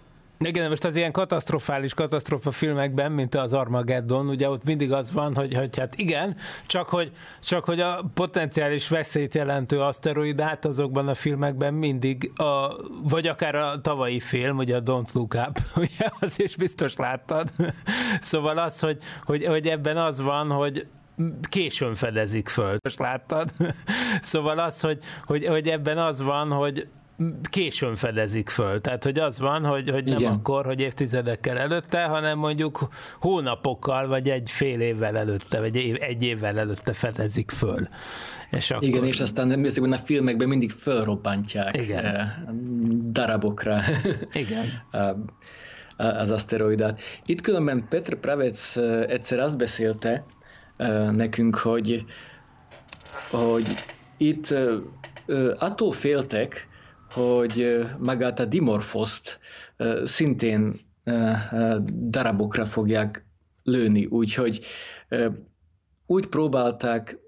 [SPEAKER 1] Igen, most az ilyen katasztrofális katasztrofa filmekben, mint az Armageddon, ugye ott mindig az van, hogy, hogy hát igen, csak hogy, csak hogy a potenciális veszélyt jelentő aszteroidát azokban a filmekben mindig, a, vagy akár a tavalyi film, ugye a Don't Look Up, ugye az is biztos láttad. szóval az, hogy, hogy, hogy ebben az van, hogy későn fedezik föl. Most láttad? szóval az, hogy, hogy, hogy ebben az van, hogy későn fedezik föl. Tehát, hogy az van, hogy, hogy nem Igen. akkor, hogy évtizedekkel előtte, hanem mondjuk hónapokkal, vagy egy fél évvel előtte, vagy egy évvel előtte fedezik föl.
[SPEAKER 2] És akkor... Igen, és aztán a filmekben mindig fölrobbantják Igen. Eh, darabokra
[SPEAKER 1] Igen.
[SPEAKER 2] az aszteroidát. Itt különben Petr Pravec eh, egyszer azt beszélte eh, nekünk, hogy, hogy itt attól féltek, hogy magát a dimorfoszt szintén darabokra fogják lőni, úgyhogy úgy próbálták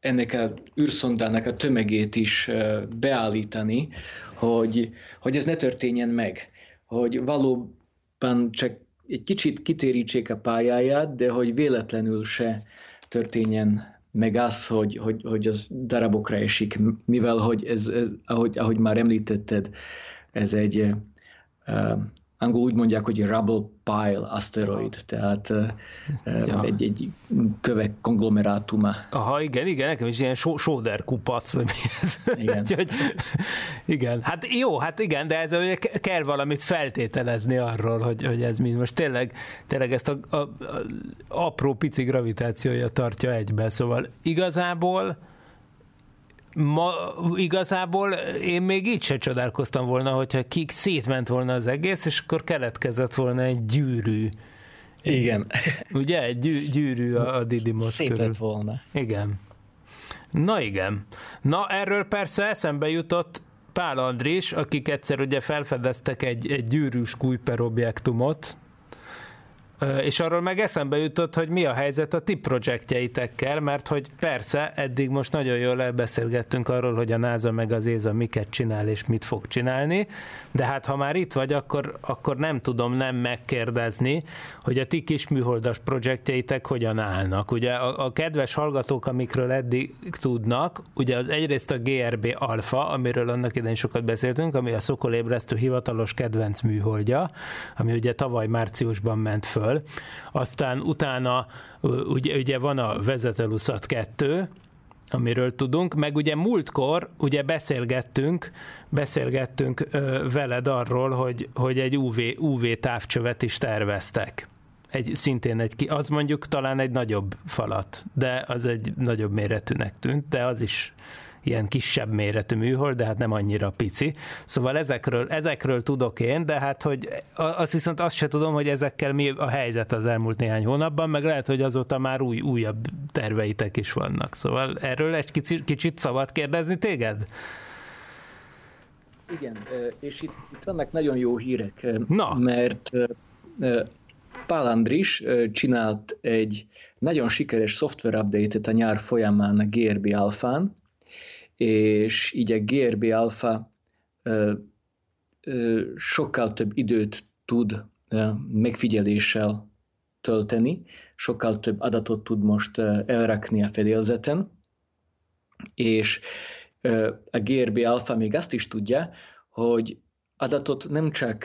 [SPEAKER 2] ennek a űrszondának a tömegét is beállítani, hogy, hogy ez ne történjen meg, hogy valóban csak egy kicsit kitérítsék a pályáját, de hogy véletlenül se történjen meg az, hogy, hogy, hogy az darabokra esik, mivel hogy ez, ez ahogy, ahogy már említetted, ez egy angol úgy mondják, hogy rubble pile asteroid, tehát ja. egy, egy kövek konglomerátuma.
[SPEAKER 1] Aha, igen, igen, nekem is ilyen sóder kupac, vagy mi ez. Igen. Úgyhogy, igen, hát jó, hát igen, de ez ugye kell valamit feltételezni arról, hogy, hogy ez mind. Most tényleg, tényleg ezt a, a, a apró pici gravitációja tartja egybe, szóval igazából ma igazából én még így se csodálkoztam volna, hogyha kik szétment volna az egész, és akkor keletkezett volna egy gyűrű.
[SPEAKER 2] Igen.
[SPEAKER 1] Ugye? Egy gyű, gyűrű a, a Didymos
[SPEAKER 2] Szép
[SPEAKER 1] körül.
[SPEAKER 2] lett volna.
[SPEAKER 1] Igen. Na igen. Na erről persze eszembe jutott Pál Andris, akik egyszer ugye felfedeztek egy, egy gyűrűs Kuiper objektumot, és arról meg eszembe jutott, hogy mi a helyzet a ti projektjeitekkel, mert hogy persze, eddig most nagyon jól elbeszélgettünk arról, hogy a NASA meg az ÉZA miket csinál és mit fog csinálni, de hát ha már itt vagy, akkor, akkor nem tudom nem megkérdezni, hogy a ti kis műholdas projektjeitek hogyan állnak. Ugye a, a kedves hallgatók, amikről eddig tudnak, ugye az egyrészt a GRB Alpha, amiről annak idején sokat beszéltünk, ami a Szokolébresztő hivatalos kedvenc műholdja, ami ugye tavaly márciusban ment föl, föl. Aztán utána ugye, ugye van a Vezeteluszat 2, amiről tudunk, meg ugye múltkor ugye beszélgettünk, beszélgettünk ö, veled arról, hogy, hogy egy UV, UV távcsövet is terveztek. Egy, szintén egy, az mondjuk talán egy nagyobb falat, de az egy nagyobb méretűnek tűnt, de az is ilyen kisebb méretű műhold, de hát nem annyira pici. Szóval ezekről, ezekről tudok én, de hát, hogy azt viszont azt se tudom, hogy ezekkel mi a helyzet az elmúlt néhány hónapban, meg lehet, hogy azóta már új, újabb terveitek is vannak. Szóval erről egy kicsit, kicsit szabad kérdezni téged?
[SPEAKER 2] Igen, és itt, itt vannak nagyon jó hírek,
[SPEAKER 1] Na.
[SPEAKER 2] mert Pál Andris csinált egy nagyon sikeres szoftver update-et a nyár folyamán a GRB Alfán, és így a GRB alfa sokkal több időt tud megfigyeléssel tölteni, sokkal több adatot tud most elrakni a fedélzeten, és a GRB alfa még azt is tudja, hogy adatot nem csak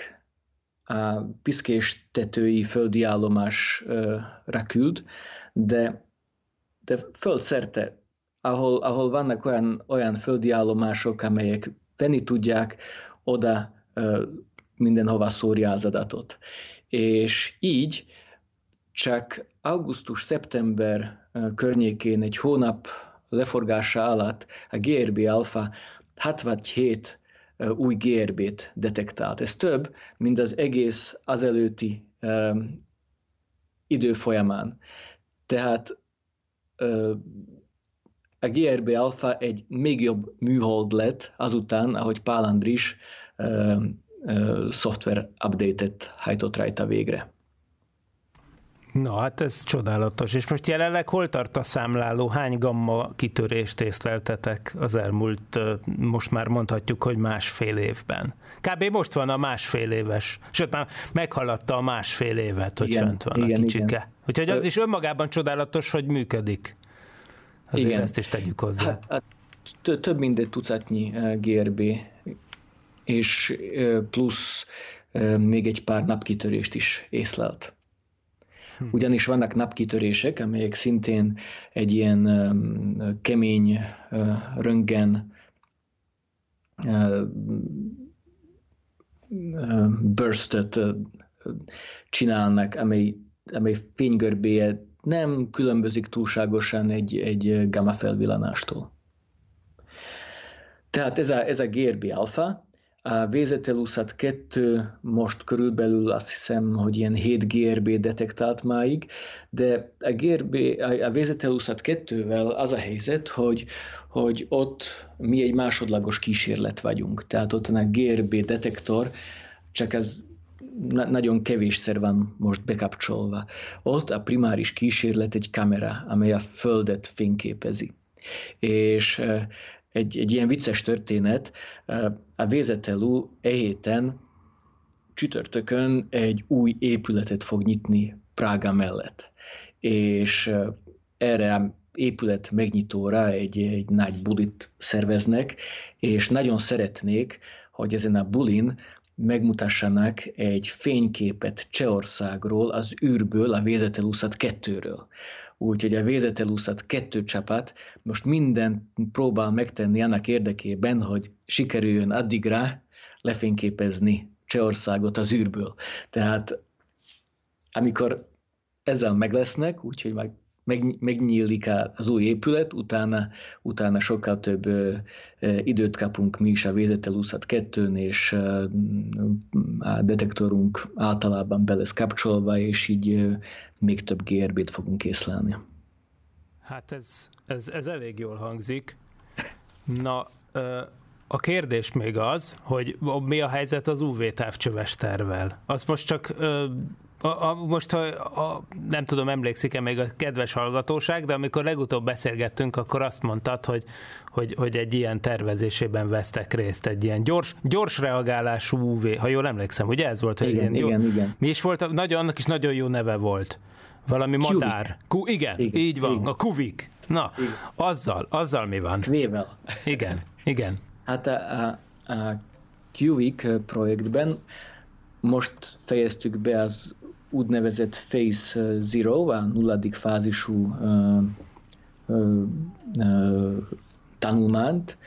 [SPEAKER 2] a piszkés tetői földi állomásra küld, de, de földszerte ahol, ahol vannak olyan, olyan földi állomások, amelyek venni tudják, oda mindenhova szórja az adatot. És így csak augusztus-szeptember környékén egy hónap leforgása alatt a GRB alfa 67 új GRB-t detektált. Ez több, mint az egész azelőtti um, idő folyamán. Tehát a GRB Alpha egy még jobb műhold lett azután, ahogy Pál Andris uh, uh, szoftver update-et hajtott rajta végre.
[SPEAKER 1] Na, hát ez csodálatos. És most jelenleg hol tart a számláló? Hány gamma kitörést észleltetek az elmúlt, most már mondhatjuk, hogy másfél évben? Kb. most van a másfél éves, sőt már meghaladta a másfél évet, hogy igen, fent van igen, a kicsike. Igen. Úgyhogy az is önmagában csodálatos, hogy működik. Azért Igen. ezt is tegyük hozzá. Hát, hát
[SPEAKER 2] több mint egy tucatnyi eh, GRB, és eh, plusz eh, még egy pár napkitörést is észlelt. Hm. Ugyanis vannak napkitörések, amelyek szintén egy ilyen kemény röntgen burstet csinálnak, amely, amely fénygörbéje nem különbözik túlságosan egy, egy gamma felvillanástól. Tehát ez a, ez a GRB alfa, A VZLUSAT 2 most körülbelül azt hiszem, hogy ilyen 7 GRB detektált máig, de a, GRB, a VZLUSAT 2-vel az a helyzet, hogy, hogy ott mi egy másodlagos kísérlet vagyunk. Tehát ott a GRB detektor csak ez nagyon kevésszer van most bekapcsolva. Ott a primáris kísérlet egy kamera, amely a Földet fényképezi. És egy, egy ilyen vicces történet, a VZLU e héten csütörtökön egy új épületet fog nyitni Prága mellett. És erre a épület megnyitóra egy, egy nagy bulit szerveznek, és nagyon szeretnék, hogy ezen a bulin megmutassanak egy fényképet Csehországról, az űrből, a Vézeteluszat 2-ről. Úgyhogy a Vézeteluszat 2 csapat most mindent próbál megtenni annak érdekében, hogy sikerüljön addigra lefényképezni Csehországot az űrből. Tehát amikor ezzel meglesznek, úgyhogy meg, megnyílik az új épület, utána, utána sokkal több időt kapunk mi is a Vézetelúszat 2 és ö, a detektorunk általában be lesz kapcsolva, és így még több GRB-t fogunk észlelni.
[SPEAKER 1] Hát ez, ez, ez elég jól hangzik. Na, a kérdés még az, hogy mi a helyzet az UV távcsöves tervel. Azt most csak a, a, most, ha a, nem tudom, emlékszik-e még a kedves hallgatóság, de amikor legutóbb beszélgettünk, akkor azt mondtad, hogy, hogy, hogy egy ilyen tervezésében vesztek részt, egy ilyen gyors, gyors reagálású UV, ha jól emlékszem, ugye ez volt?
[SPEAKER 2] Hogy igen, ilyen, igen, gyors, igen.
[SPEAKER 1] Mi is volt? Nagyon, annak is nagyon jó neve volt. Valami Kuvik. madár. Ku, igen, igen, így van, igen. a kuvik. Na, igen. azzal, azzal mi van?
[SPEAKER 2] Kvével.
[SPEAKER 1] Igen, igen.
[SPEAKER 2] Hát a, a, a Kuvik projektben most fejeztük be az úgynevezett Phase Zero, a nulladik fázisú ö, ö, ö, tanulmányt.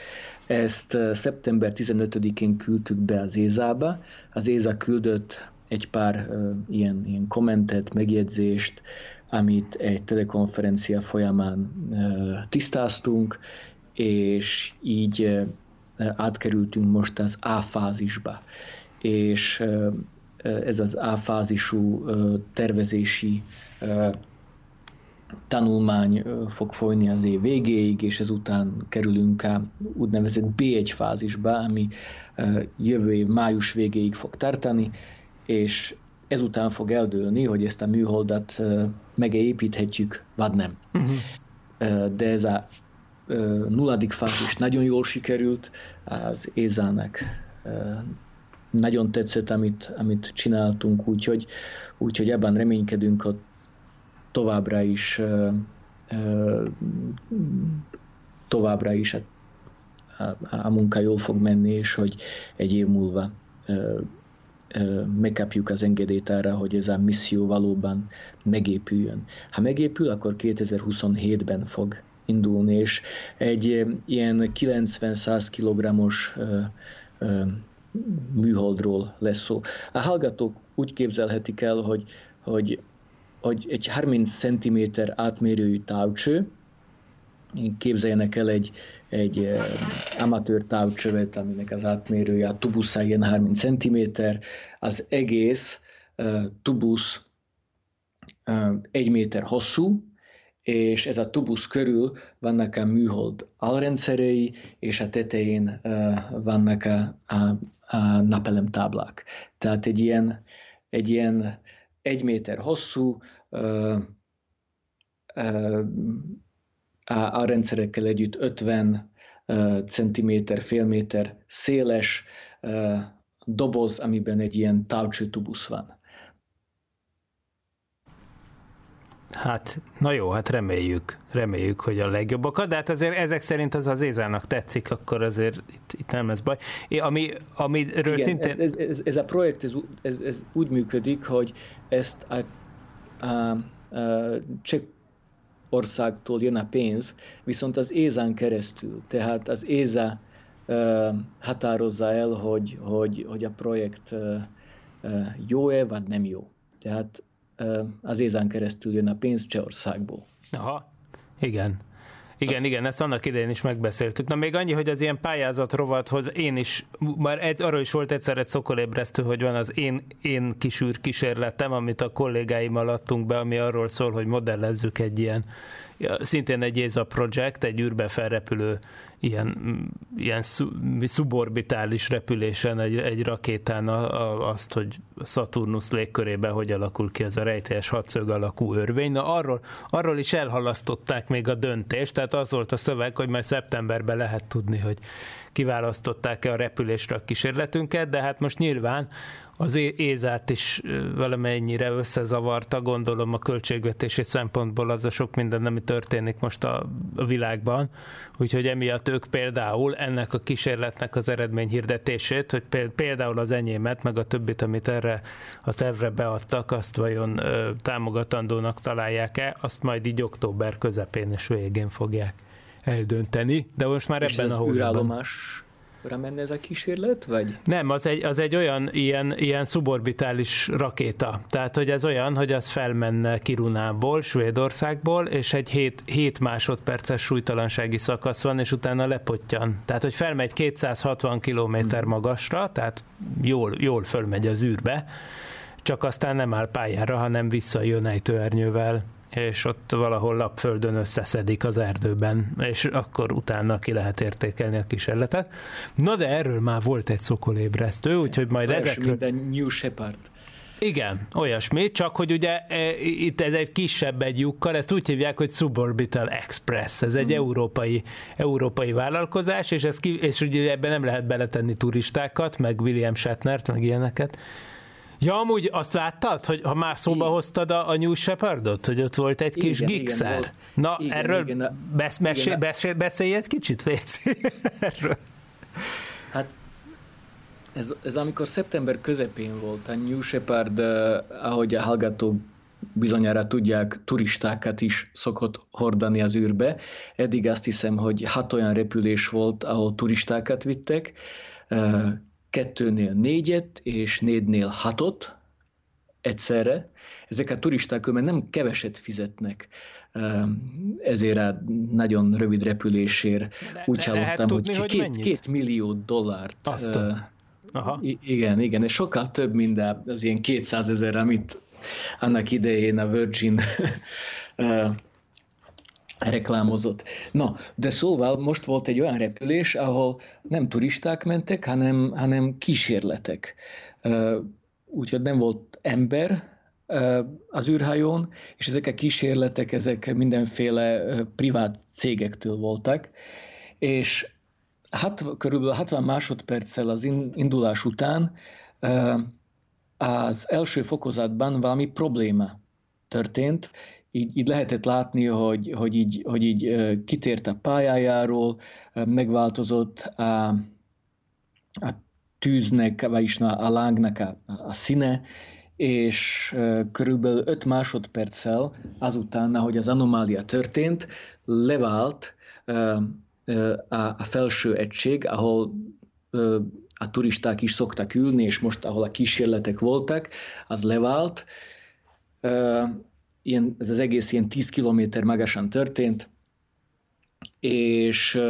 [SPEAKER 2] Ezt szeptember 15-én küldtük be az Ézába. Az Éza küldött egy pár ilyen, ilyen kommentet, megjegyzést, amit egy telekonferencia folyamán tisztáztunk, és így ö, átkerültünk most az A fázisba. És ez az A-fázisú tervezési tanulmány fog folyni az év végéig, és ezután kerülünk a úgynevezett B1 fázisba, ami jövő év május végéig fog tartani, és ezután fog eldőlni, hogy ezt a műholdat megépíthetjük, vagy nem. Uh-huh. De ez a nulladik fázis nagyon jól sikerült, az Ézának nagyon tetszett, amit, amit csináltunk, úgyhogy, úgyhogy ebben reménykedünk, hogy továbbra is továbbra is a, a, a munka jól fog menni, és hogy egy év múlva megkapjuk az engedélyt arra, hogy ez a misszió valóban megépüljön. Ha megépül, akkor 2027-ben fog indulni, és egy ilyen 90-100 kg-os műholdról lesz szó. A hallgatók úgy képzelhetik el, hogy, hogy, hogy egy 30 cm átmérőjű távcső, képzeljenek el egy, egy eh, amatőr távcsövet, aminek az átmérője, a tubusza ilyen 30 cm, az egész uh, tubusz uh, egy méter hosszú, és ez a tubusz körül vannak a műhold alrendszerei, és a tetején uh, vannak a, a, a napelemtáblák. Tehát egy ilyen, egy ilyen egy méter hosszú a, a rendszerekkel együtt 50 uh, centiméter, fél méter széles doboz, amiben egy ilyen távcsőtubusz van.
[SPEAKER 1] Hát, na jó, hát reméljük, reméljük, hogy a legjobbakat, de hát azért ezek szerint az az Ézának tetszik, akkor azért itt, itt nem lesz baj. É, ami, amiről Igen, szintén...
[SPEAKER 2] Ez, ez, ez, a projekt ez, ez, ez úgy működik, hogy ezt a, a, a cseh országtól jön a pénz, viszont az Ézán keresztül, tehát az Éza határozza el, hogy, hogy, hogy a projekt jó-e, vagy nem jó. Tehát az Ézán keresztül jön a pénz Csehországból.
[SPEAKER 1] Aha, igen. Igen, igen, ezt annak idején is megbeszéltük. Na még annyi, hogy az ilyen pályázat rovathoz én is, már egy, arról is volt egyszer egy szokolébresztő, hogy van az én, én kisűr kísérletem, amit a kollégáimmal adtunk be, ami arról szól, hogy modellezzük egy ilyen szintén egy ESA project, egy űrbe felrepülő ilyen, ilyen szuborbitális repülésen egy, egy rakétán a, a, azt, hogy Saturnus légkörében hogy alakul ki ez a rejtélyes hatszög alakú örvény. Na arról, arról is elhalasztották még a döntést, tehát az volt a szöveg, hogy majd szeptemberben lehet tudni, hogy kiválasztották-e a repülésre a kísérletünket, de hát most nyilván az Ézát is valamennyire összezavarta, gondolom a költségvetési szempontból az a sok minden, ami történik most a, világban, úgyhogy emiatt ők például ennek a kísérletnek az eredmény hirdetését, hogy például az enyémet, meg a többit, amit erre a tervre beadtak, azt vajon támogatandónak találják-e, azt majd így október közepén és végén fogják eldönteni, de most már és ebben a hónapban
[SPEAKER 2] menne ez a kísérlet, vagy?
[SPEAKER 1] Nem, az egy, az egy olyan ilyen, ilyen suborbitális rakéta. Tehát, hogy ez olyan, hogy az felmenne Kirunából, Svédországból, és egy 7, 7 másodperces súlytalansági szakasz van, és utána lepottyan. Tehát, hogy felmegy 260 km magasra, tehát jól, jól fölmegy az űrbe, csak aztán nem áll pályára, hanem visszajön ejtőernyővel és ott valahol lapföldön összeszedik az erdőben, és akkor utána ki lehet értékelni a kísérletet. Na de erről már volt egy szokolébresztő, úgyhogy majd Olyas, ezekről...
[SPEAKER 2] Minden New Shepard.
[SPEAKER 1] Igen, olyasmi, csak hogy ugye e, itt ez egy kisebb egy lyukkal, ezt úgy hívják, hogy Suborbital Express. Ez egy mm. európai, európai vállalkozás, és, ez ki, és ugye ebben nem lehet beletenni turistákat, meg William Shatnert, meg ilyeneket, Ja, amúgy azt láttad, hogy ha már szóba hoztad a, a New Shepardot, hogy ott volt egy kis igen, gigszer? Igen, Na, igen, erről igen, besz, mesé, igen, beszél, beszélj egy kicsit, Léci, erről.
[SPEAKER 2] Hát ez, ez amikor szeptember közepén volt, a New Shepard, uh, ahogy a hallgatók bizonyára tudják, turistákat is szokott hordani az űrbe. Eddig azt hiszem, hogy hat olyan repülés volt, ahol turistákat vittek. Uh, kettőnél négyet, és négynél hatot egyszerre. Ezek a turisták mert nem keveset fizetnek ehm, ezért a nagyon rövid repülésért. De, Úgy hallottam, hogy, hogy két, két millió dollárt. Azt uh, Aha. Igen, igen, és sokkal több, mint az ilyen 200 ezer, amit annak idején a Virgin reklámozott. Na, de szóval most volt egy olyan repülés, ahol nem turisták mentek, hanem, hanem kísérletek. Úgyhogy nem volt ember az űrhajón, és ezek a kísérletek, ezek mindenféle privát cégektől voltak, és hát, körülbelül 60 másodperccel az indulás után az első fokozatban valami probléma történt, így, így lehetett látni, hogy, hogy így, hogy így kitért a pályájáról, megváltozott a, a tűznek, vagyis a lángnak a, a színe, és körülbelül 5 másodperccel azután, ahogy az anomália történt, levált a, felső egység, ahol a turisták is szoktak ülni, és most, ahol a kísérletek voltak, az levált, ilyen, ez az egész ilyen 10 kilométer magasan történt, és,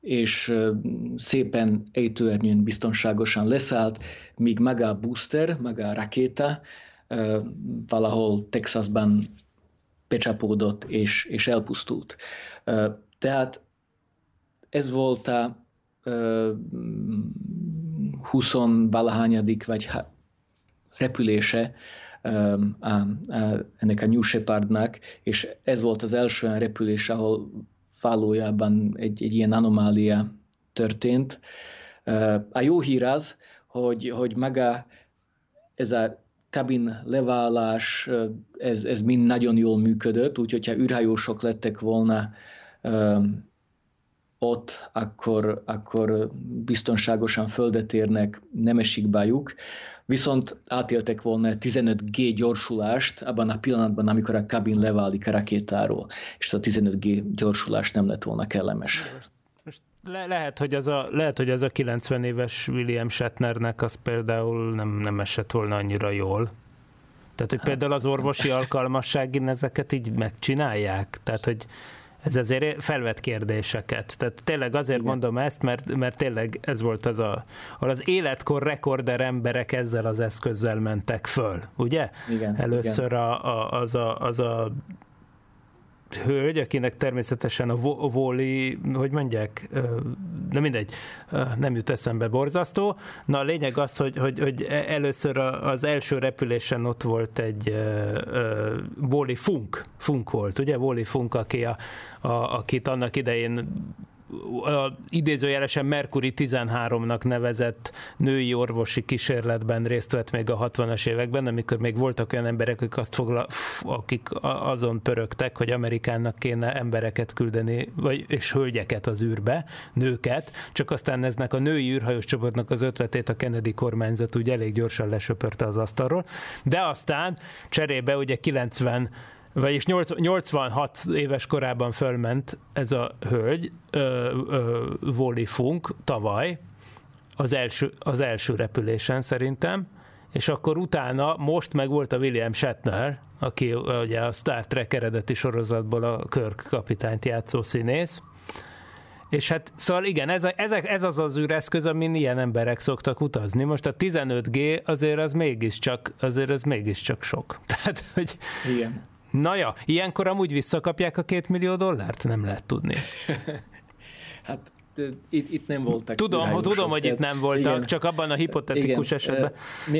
[SPEAKER 2] és szépen ejtőernyőn biztonságosan leszállt, míg maga a booster, maga a rakéta valahol Texasban becsapódott és, és elpusztult. Tehát ez volt a 20 valahányadik vagy repülése ennek a New Shepardnak, és ez volt az első olyan repülés, ahol valójában egy, egy ilyen anomália történt. A jó hír az, hogy, hogy maga ez a kabin leválás, ez, ez mind nagyon jól működött, úgyhogy ha űrhajósok lettek volna ott, akkor, akkor biztonságosan földet érnek, nem esik bajuk viszont átéltek volna 15G gyorsulást abban a pillanatban, amikor a kabin leválik a rakétáról, és a 15G gyorsulás nem lett volna kellemes.
[SPEAKER 1] Most, most le, lehet, hogy az a, lehet, hogy az a 90 éves William Shatnernek az például nem, nem esett volna annyira jól. Tehát, hogy például az orvosi alkalmasságin ezeket így megcsinálják. Tehát, hogy ez azért felvet kérdéseket. Tehát tényleg azért Igen. mondom ezt, mert, mert tényleg ez volt az a, az életkor rekorder emberek ezzel az eszközzel mentek föl, ugye?
[SPEAKER 2] Igen,
[SPEAKER 1] Először
[SPEAKER 2] igen.
[SPEAKER 1] A, a, az, a, az a hölgy, akinek természetesen a Vóli, hogy mondják, de mindegy, nem jut eszembe borzasztó. Na a lényeg az, hogy, hogy, hogy először az első repülésen ott volt egy Vóli Funk, Funk volt, ugye? Vóli Funk, aki a, a, akit annak idején a idézőjelesen Mercury 13-nak nevezett női orvosi kísérletben részt vett még a 60-as években, amikor még voltak olyan emberek, akik, azt fogla, akik azon pörögtek, hogy Amerikának kéne embereket küldeni, vagy, és hölgyeket az űrbe, nőket, csak aztán eznek a női űrhajós csoportnak az ötletét a Kennedy kormányzat úgy elég gyorsan lesöpörte az asztalról, de aztán cserébe ugye 90 vagyis 86 éves korában fölment ez a hölgy, Wally Funk, tavaly, az első, az első repülésen szerintem, és akkor utána most meg volt a William Shatner, aki ugye a Star Trek eredeti sorozatból a Kirk kapitányt játszó színész, és hát szóval igen, ez, a, ez, ez az az űreszköz, amin ilyen emberek szoktak utazni. Most a 15G azért az mégiscsak, azért az mégiscsak sok. Tehát, hogy
[SPEAKER 2] igen.
[SPEAKER 1] Na ja, ilyenkor amúgy visszakapják a két millió dollárt? Nem lehet tudni.
[SPEAKER 2] hát itt, itt nem voltak.
[SPEAKER 1] Tudom, tudom, hogy itt nem voltak, igen, csak abban a hipotetikus igen, esetben.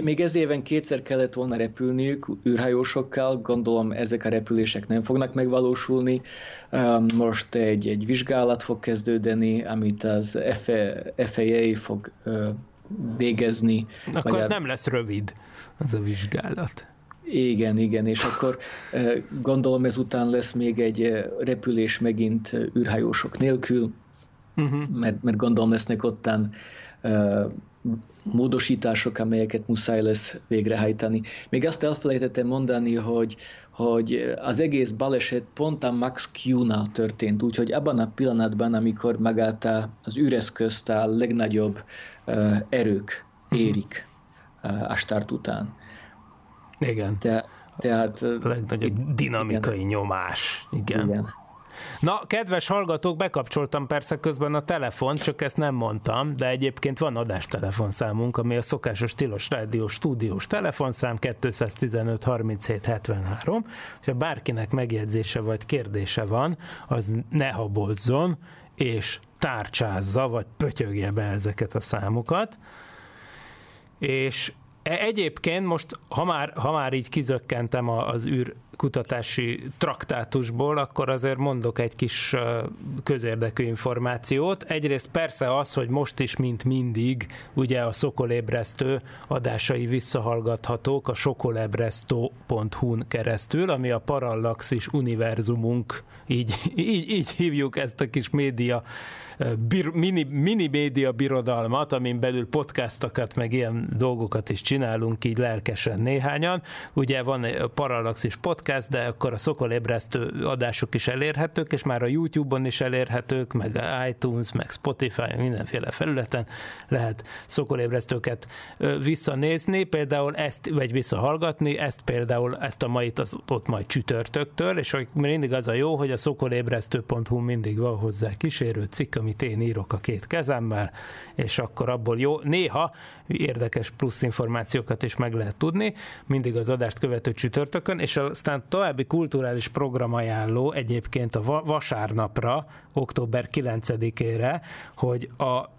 [SPEAKER 2] Még ez éven kétszer kellett volna repülniük űrhajósokkal, gondolom ezek a repülések nem fognak megvalósulni. Most egy, egy vizsgálat fog kezdődni, amit az FAA fog végezni.
[SPEAKER 1] Akkor az nem lesz rövid, az a vizsgálat.
[SPEAKER 2] Igen, igen, és akkor gondolom ezután lesz még egy repülés megint űrhajósok nélkül, uh-huh. mert, mert gondolom lesznek ottan módosítások, amelyeket muszáj lesz végrehajtani. Még azt elfelejtettem mondani, hogy, hogy az egész baleset pont a Max Q-nál történt, úgyhogy abban a pillanatban, amikor magát az űreszközt a legnagyobb erők mhm. érik a start után.
[SPEAKER 1] Igen.
[SPEAKER 2] Te, tehát,
[SPEAKER 1] a legnagyobb dinamikai igen. nyomás. Igen. igen. Na, kedves hallgatók, bekapcsoltam persze közben a telefont, csak ezt nem mondtam, de egyébként van adástelefonszámunk, ami a szokásos Tilos Rádió stúdiós telefonszám 215 37 73. Ha bárkinek megjegyzése vagy kérdése van, az ne habozzon, és tárcsázza, vagy pötyögje be ezeket a számokat. És egyébként most, ha már, ha már így kizökkentem az űr kutatási traktátusból, akkor azért mondok egy kis közérdekű információt. Egyrészt persze az, hogy most is, mint mindig, ugye a Szokolébresztő adásai visszahallgathatók a sokolebresztó.hu-n keresztül, ami a Parallaxis univerzumunk, így, így, így hívjuk ezt a kis média bir, mini, mini média birodalmat, amin belül podcastokat, meg ilyen dolgokat is csinálunk, így lelkesen néhányan. Ugye van a Parallaxis podcast, de akkor a szokolébresztő adások is elérhetők, és már a YouTube-on is elérhetők, meg iTunes, meg Spotify, mindenféle felületen lehet szokolébresztőket visszanézni, például ezt, vagy visszahallgatni, ezt például, ezt a mait az ott majd csütörtöktől, és hogy mindig az a jó, hogy a szokolébresztő.hu mindig van hozzá kísérő cikk, amit én írok a két kezemmel, és akkor abból jó, néha érdekes plusz információkat is meg lehet tudni, mindig az adást követő csütörtökön, és aztán további kulturális programajánló egyébként a vasárnapra, október 9-ére, hogy a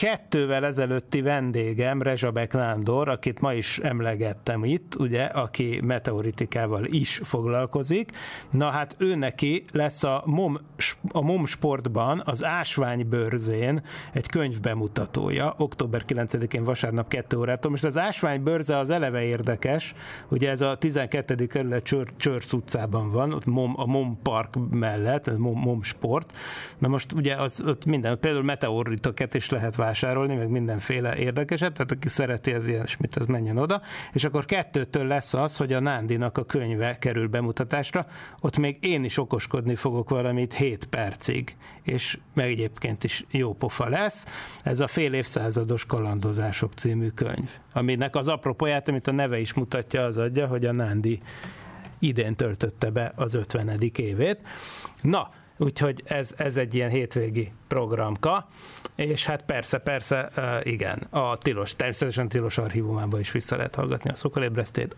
[SPEAKER 1] kettővel ezelőtti vendégem, Rezsabek Nándor, akit ma is emlegettem itt, ugye, aki meteoritikával is foglalkozik. Na hát ő neki lesz a MOM, a MOM sportban, az ásványbőrzén egy könyv bemutatója, október 9-én vasárnap 2 órától. Most az ásványbőrze az eleve érdekes, ugye ez a 12. kerület Csör, Csörsz utcában van, ott MOM, a MOM park mellett, MOM, MOM sport. Na most ugye az, ott minden, például meteoritoket is lehet vásárolni, meg mindenféle érdekeset, tehát aki szereti az ilyesmit, az menjen oda, és akkor kettőtől lesz az, hogy a Nándinak a könyve kerül bemutatásra, ott még én is okoskodni fogok valamit 7 percig, és meg egyébként is jó pofa lesz. Ez a fél évszázados kalandozások című könyv, aminek az apropóját, amit a neve is mutatja, az adja, hogy a Nándi idén töltötte be az 50. évét. Na, Úgyhogy ez, ez egy ilyen hétvégi programka, és hát persze, persze, igen, a tilos, természetesen tilos archívumában is vissza lehet hallgatni a szokolébresztét,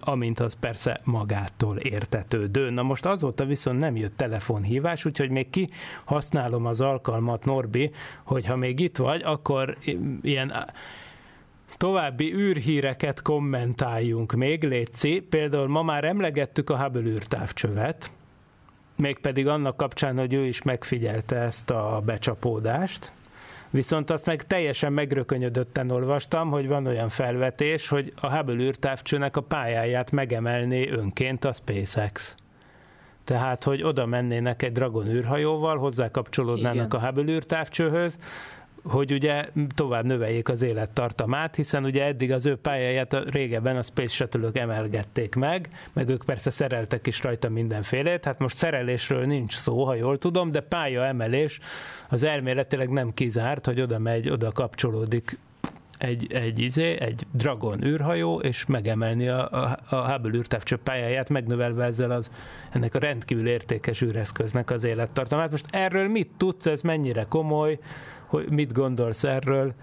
[SPEAKER 1] amint az persze magától értetődő. Na most azóta viszont nem jött telefonhívás, úgyhogy még ki használom az alkalmat, Norbi, hogyha még itt vagy, akkor ilyen további űrhíreket kommentáljunk még, Léci. Például ma már emlegettük a Hubble űrtávcsövet, mégpedig annak kapcsán, hogy ő is megfigyelte ezt a becsapódást. Viszont azt meg teljesen megrökönyödötten olvastam, hogy van olyan felvetés, hogy a Hubble űrtávcsőnek a pályáját megemelné önként a SpaceX. Tehát, hogy oda mennének egy Dragon űrhajóval, hozzá kapcsolódnának Igen. a Hubble űrtávcsőhöz, hogy ugye tovább növeljék az élettartamát, hiszen ugye eddig az ő pályáját régebben a Space shuttle emelgették meg, meg ők persze szereltek is rajta mindenfélét, hát most szerelésről nincs szó, ha jól tudom, de pálya emelés az elméletileg nem kizárt, hogy oda megy, oda kapcsolódik egy, egy, izé, egy Dragon űrhajó, és megemelni a, a, a Hubble űrtávcső pályáját, megnövelve ezzel az, ennek a rendkívül értékes űreszköznek az élettartamát. Most erről mit tudsz, ez mennyire komoly, hogy mit gondolsz erről?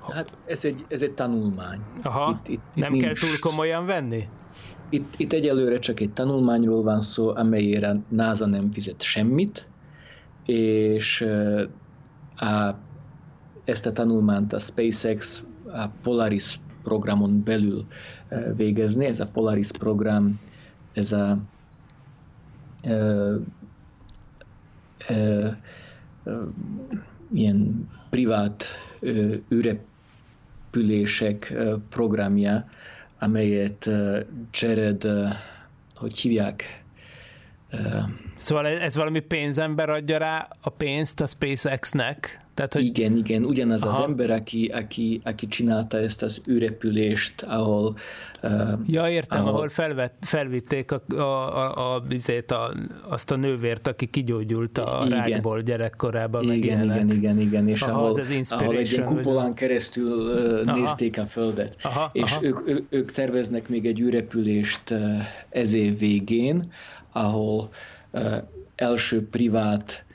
[SPEAKER 2] Hát ez egy, ez egy tanulmány.
[SPEAKER 1] Aha, itt, itt, nem nincs... kell túl komolyan venni?
[SPEAKER 2] Itt, itt egyelőre csak egy tanulmányról van szó, amelyére NASA nem fizet semmit, és a, ezt a tanulmányt a SpaceX a Polaris programon belül végezni. Ez a Polaris program, ez a, a, a ilyen privát űrepülések programja, amelyet Jared, hogy hívják?
[SPEAKER 1] Szóval ez valami pénzember adja rá a pénzt a SpaceX-nek?
[SPEAKER 2] Tehát, hogy... Igen, igen, ugyanaz Aha. az ember, aki, aki, aki csinálta ezt az űrepülést, ahol...
[SPEAKER 1] Uh, ja, értem, ahol, ahol felvett, felvitték a, a, a, a, a, a, azt a nővért, aki kigyógyult a igen. rákból gyerekkorában.
[SPEAKER 2] Igen, igen, igen, igen, és Aha, ahol, ahol egy ilyen kupolán vagy... keresztül uh, nézték a Földet. Aha, és Aha. Ők, ők, ők terveznek még egy űrepülést uh, ez év végén, ahol uh, első privát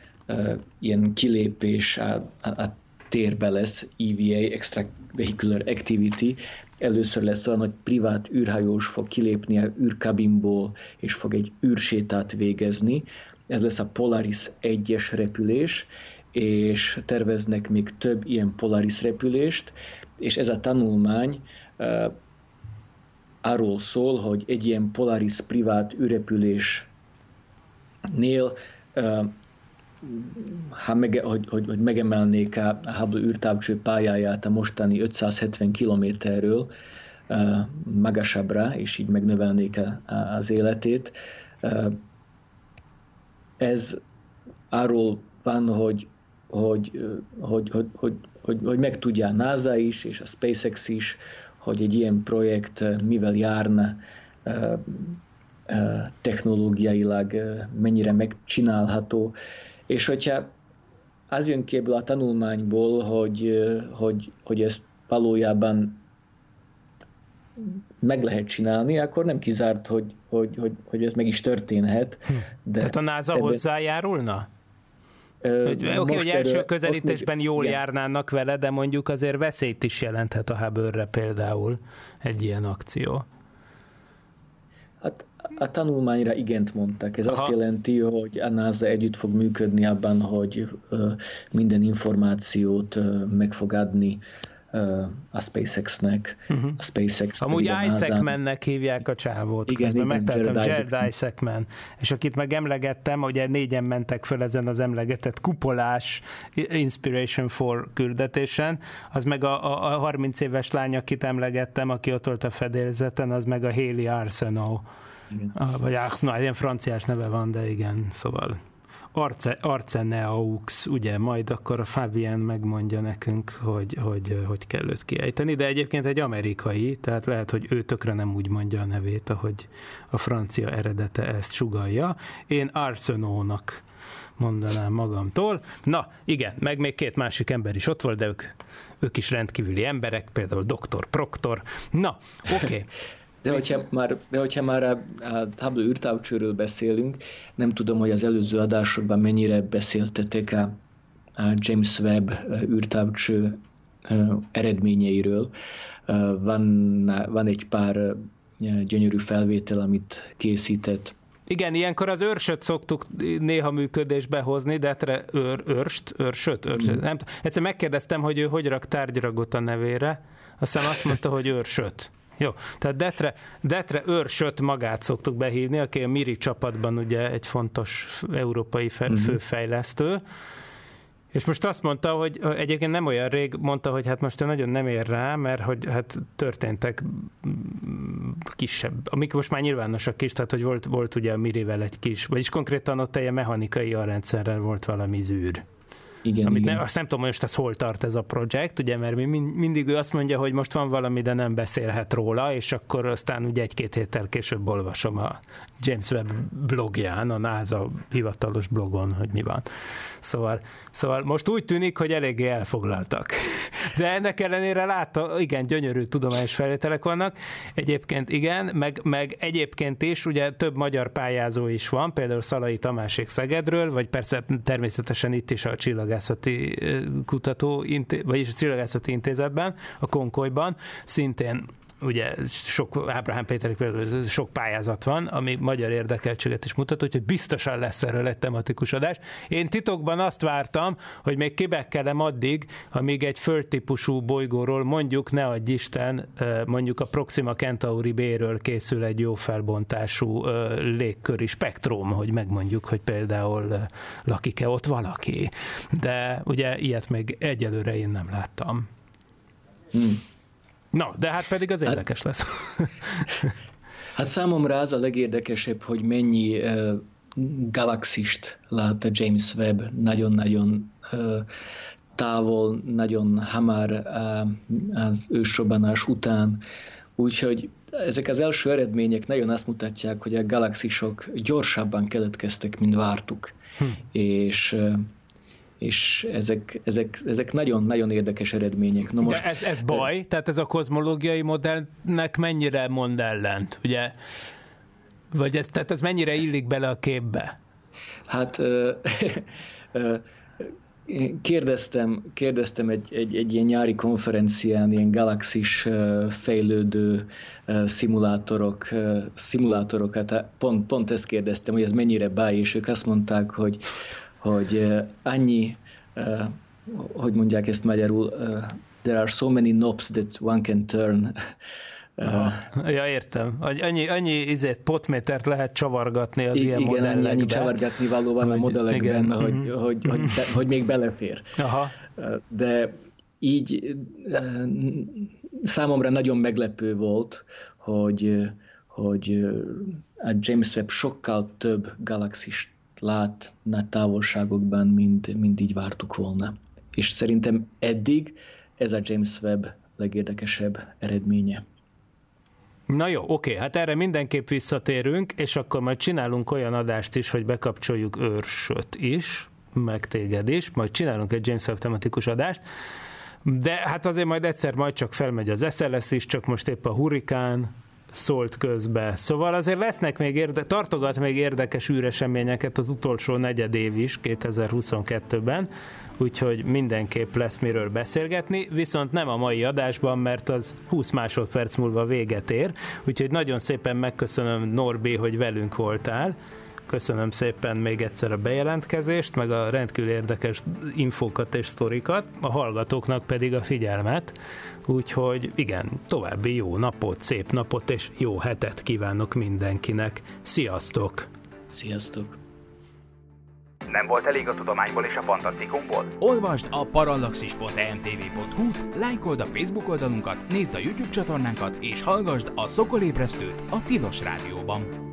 [SPEAKER 2] ilyen kilépés a, a, a térbe lesz EVA, Extravehicular Activity. Először lesz olyan, hogy privát űrhajós fog kilépni a űrkabinból, és fog egy űrsétát végezni. Ez lesz a Polaris 1-es repülés, és terveznek még több ilyen Polaris repülést, és ez a tanulmány uh, arról szól, hogy egy ilyen Polaris privát űrrepülésnél uh, ha mege, hogy, hogy, hogy megemelnék a Hubble űrtávcső pályáját a mostani 570 kilométerről uh, magasabbra, és így megnövelnék a, az életét. Uh, ez arról van, hogy, hogy, hogy, hogy, hogy, hogy, hogy megtudja a NASA is, és a SpaceX is, hogy egy ilyen projekt mivel járna technológiailag mennyire megcsinálható, és hogyha az jön ebből a tanulmányból, hogy, hogy, hogy ezt valójában meg lehet csinálni, akkor nem kizárt, hogy, hogy, hogy, hogy ez meg is történhet. Hm.
[SPEAKER 1] De Tehát a NASA ebben... hozzájárulna? Oké, okay, hogy első közelítésben még, jól igen. járnának vele, de mondjuk azért veszélyt is jelenthet a hubble például egy ilyen akció.
[SPEAKER 2] Hát a tanulmányra igent mondtak. Ez Aha. azt jelenti, hogy a NASA együtt fog működni abban, hogy minden információt meg fog adni a SpaceX-nek. Uh-huh. A SpaceX
[SPEAKER 1] Amúgy Isaacmannek hívják a csávót. Igen, igen megtettem, Jared, Jared Isaacman. És akit meg emlegettem, ugye négyen mentek föl ezen az emlegetett kupolás Inspiration for küldetésen, az meg a, a, a 30 éves lány, akit emlegettem, aki ott volt a fedélzeten, az meg a Haley Arsenault igen. Ah, vagy Arsenal, ilyen franciás neve van, de igen, szóval Arce, Arceneaux, ugye, majd akkor a Fabien megmondja nekünk, hogy, hogy, hogy kell őt kiejteni, de egyébként egy amerikai, tehát lehet, hogy ő tökre nem úgy mondja a nevét, ahogy a francia eredete ezt sugalja. Én Arsenault-nak mondanám magamtól. Na, igen, meg még két másik ember is ott volt, de ők, ők is rendkívüli emberek, például Dr. Proctor. Na, oké. Okay.
[SPEAKER 2] De hogyha már, de hogyha már a, a Hubble űrtávcsőről beszélünk, nem tudom, hogy az előző adásokban mennyire beszéltetek a, a James Webb űrtávcső eredményeiről. Van, van egy pár gyönyörű felvétel, amit készített
[SPEAKER 1] igen, ilyenkor az őrsöt szoktuk néha működésbe hozni, de etre őr, őrst, őrsöt, őrsöt. Mm. Nem, egyszer megkérdeztem, hogy ő hogy rak tárgyragot a nevére, aztán azt mondta, hogy őrsöt. Jó, tehát Detre, Detre őrsöt magát szoktuk behívni, aki a Miri csapatban ugye egy fontos európai fe, mm. főfejlesztő, és most azt mondta, hogy egyébként nem olyan rég mondta, hogy hát most nagyon nem ér rá, mert hogy hát történtek kisebb, amik most már nyilvánosak is, tehát hogy volt, volt ugye a Mirivel egy kis, vagyis konkrétan ott egy mechanikai arrendszerrel volt valami zűr.
[SPEAKER 2] Igen,
[SPEAKER 1] Amit
[SPEAKER 2] igen.
[SPEAKER 1] Ne, azt nem tudom, hogy most ez hol tart ez a projekt, ugye, mert mi mindig ő azt mondja, hogy most van valami, de nem beszélhet róla, és akkor aztán ugye egy-két héttel később olvasom a James Webb blogján, a NASA hivatalos blogon, hogy mi van. Szóval, szóval most úgy tűnik, hogy eléggé elfoglaltak. De ennek ellenére látta, igen, gyönyörű tudományos felvételek vannak. Egyébként igen, meg, meg egyébként is ugye több magyar pályázó is van, például Szalai Tamásék Szegedről, vagy persze természetesen itt is a Csillagászati Kutató, vagyis a Csillagászati Intézetben, a Konkolyban, szintén ugye sok, Ábrahám Péterik például sok pályázat van, ami magyar érdekeltséget is mutat, hogy biztosan lesz erről egy tematikus adás. Én titokban azt vártam, hogy még kibekkelem addig, amíg egy földtípusú bolygóról mondjuk, ne adj Isten, mondjuk a Proxima Centauri B-ről készül egy jó felbontású légköri spektrum, hogy megmondjuk, hogy például lakik-e ott valaki. De ugye ilyet még egyelőre én nem láttam. Hmm. Na, de hát pedig az hát- érdekes hát, lesz.
[SPEAKER 2] hát számomra az a legérdekesebb, hogy mennyi uh, galaxist lát a James Webb nagyon-nagyon uh, távol, nagyon hamar uh, az ősrobbanás után. Úgyhogy ezek az első eredmények nagyon azt mutatják, hogy a galaxisok gyorsabban keletkeztek, mint vártuk. Hm. És és ezek, ezek, ezek nagyon-nagyon érdekes eredmények.
[SPEAKER 1] Na most, De ez, ez baj? Tehát ez a kozmológiai modellnek mennyire mond ellent? Ugye? Vagy ez, tehát ez mennyire illik bele a képbe?
[SPEAKER 2] Hát kérdeztem, kérdeztem egy, egy, egy ilyen nyári konferencián, ilyen galaxis fejlődő szimulátorok, szimulátorokat, pont, pont ezt kérdeztem, hogy ez mennyire baj, és ők azt mondták, hogy hogy annyi, hogy mondják ezt magyarul, there are so many knobs that one can turn.
[SPEAKER 1] Aha. Ja, értem. Annyi, annyi izét, potmétert lehet csavargatni az I- ilyen
[SPEAKER 2] igen,
[SPEAKER 1] modellekben.
[SPEAKER 2] annyi csavargatni való van a modellekben, igen. hogy, uh-huh. hogy, hogy, be, hogy még belefér.
[SPEAKER 1] Aha.
[SPEAKER 2] De így számomra nagyon meglepő volt, hogy, hogy a James Webb sokkal több galaxist látna távolságokban, mint, mint így vártuk volna. És szerintem eddig ez a James Webb legérdekesebb eredménye.
[SPEAKER 1] Na jó, oké, hát erre mindenképp visszatérünk, és akkor majd csinálunk olyan adást is, hogy bekapcsoljuk őrsöt is, meg téged is, majd csinálunk egy James Webb tematikus adást, de hát azért majd egyszer majd csak felmegy az SLS is, csak most épp a hurikán, szólt közbe. Szóval azért lesznek még érde, tartogat még érdekes űreseményeket az utolsó negyed év is 2022-ben, úgyhogy mindenképp lesz miről beszélgetni, viszont nem a mai adásban, mert az 20 másodperc múlva véget ér, úgyhogy nagyon szépen megköszönöm Norbi, hogy velünk voltál. Köszönöm szépen még egyszer a bejelentkezést, meg a rendkívül érdekes infókat és sztorikat, a hallgatóknak pedig a figyelmet. Úgyhogy igen, további jó napot, szép napot és jó hetet kívánok mindenkinek. Sziasztok!
[SPEAKER 2] Sziasztok!
[SPEAKER 3] Nem volt elég a tudományból és a fantasztikumból?
[SPEAKER 4] Olvasd a parallaxis.emtv.hu, lájkold a Facebook oldalunkat, nézd a YouTube csatornánkat, és hallgassd a Szokolébresztőt a Tilos Rádióban.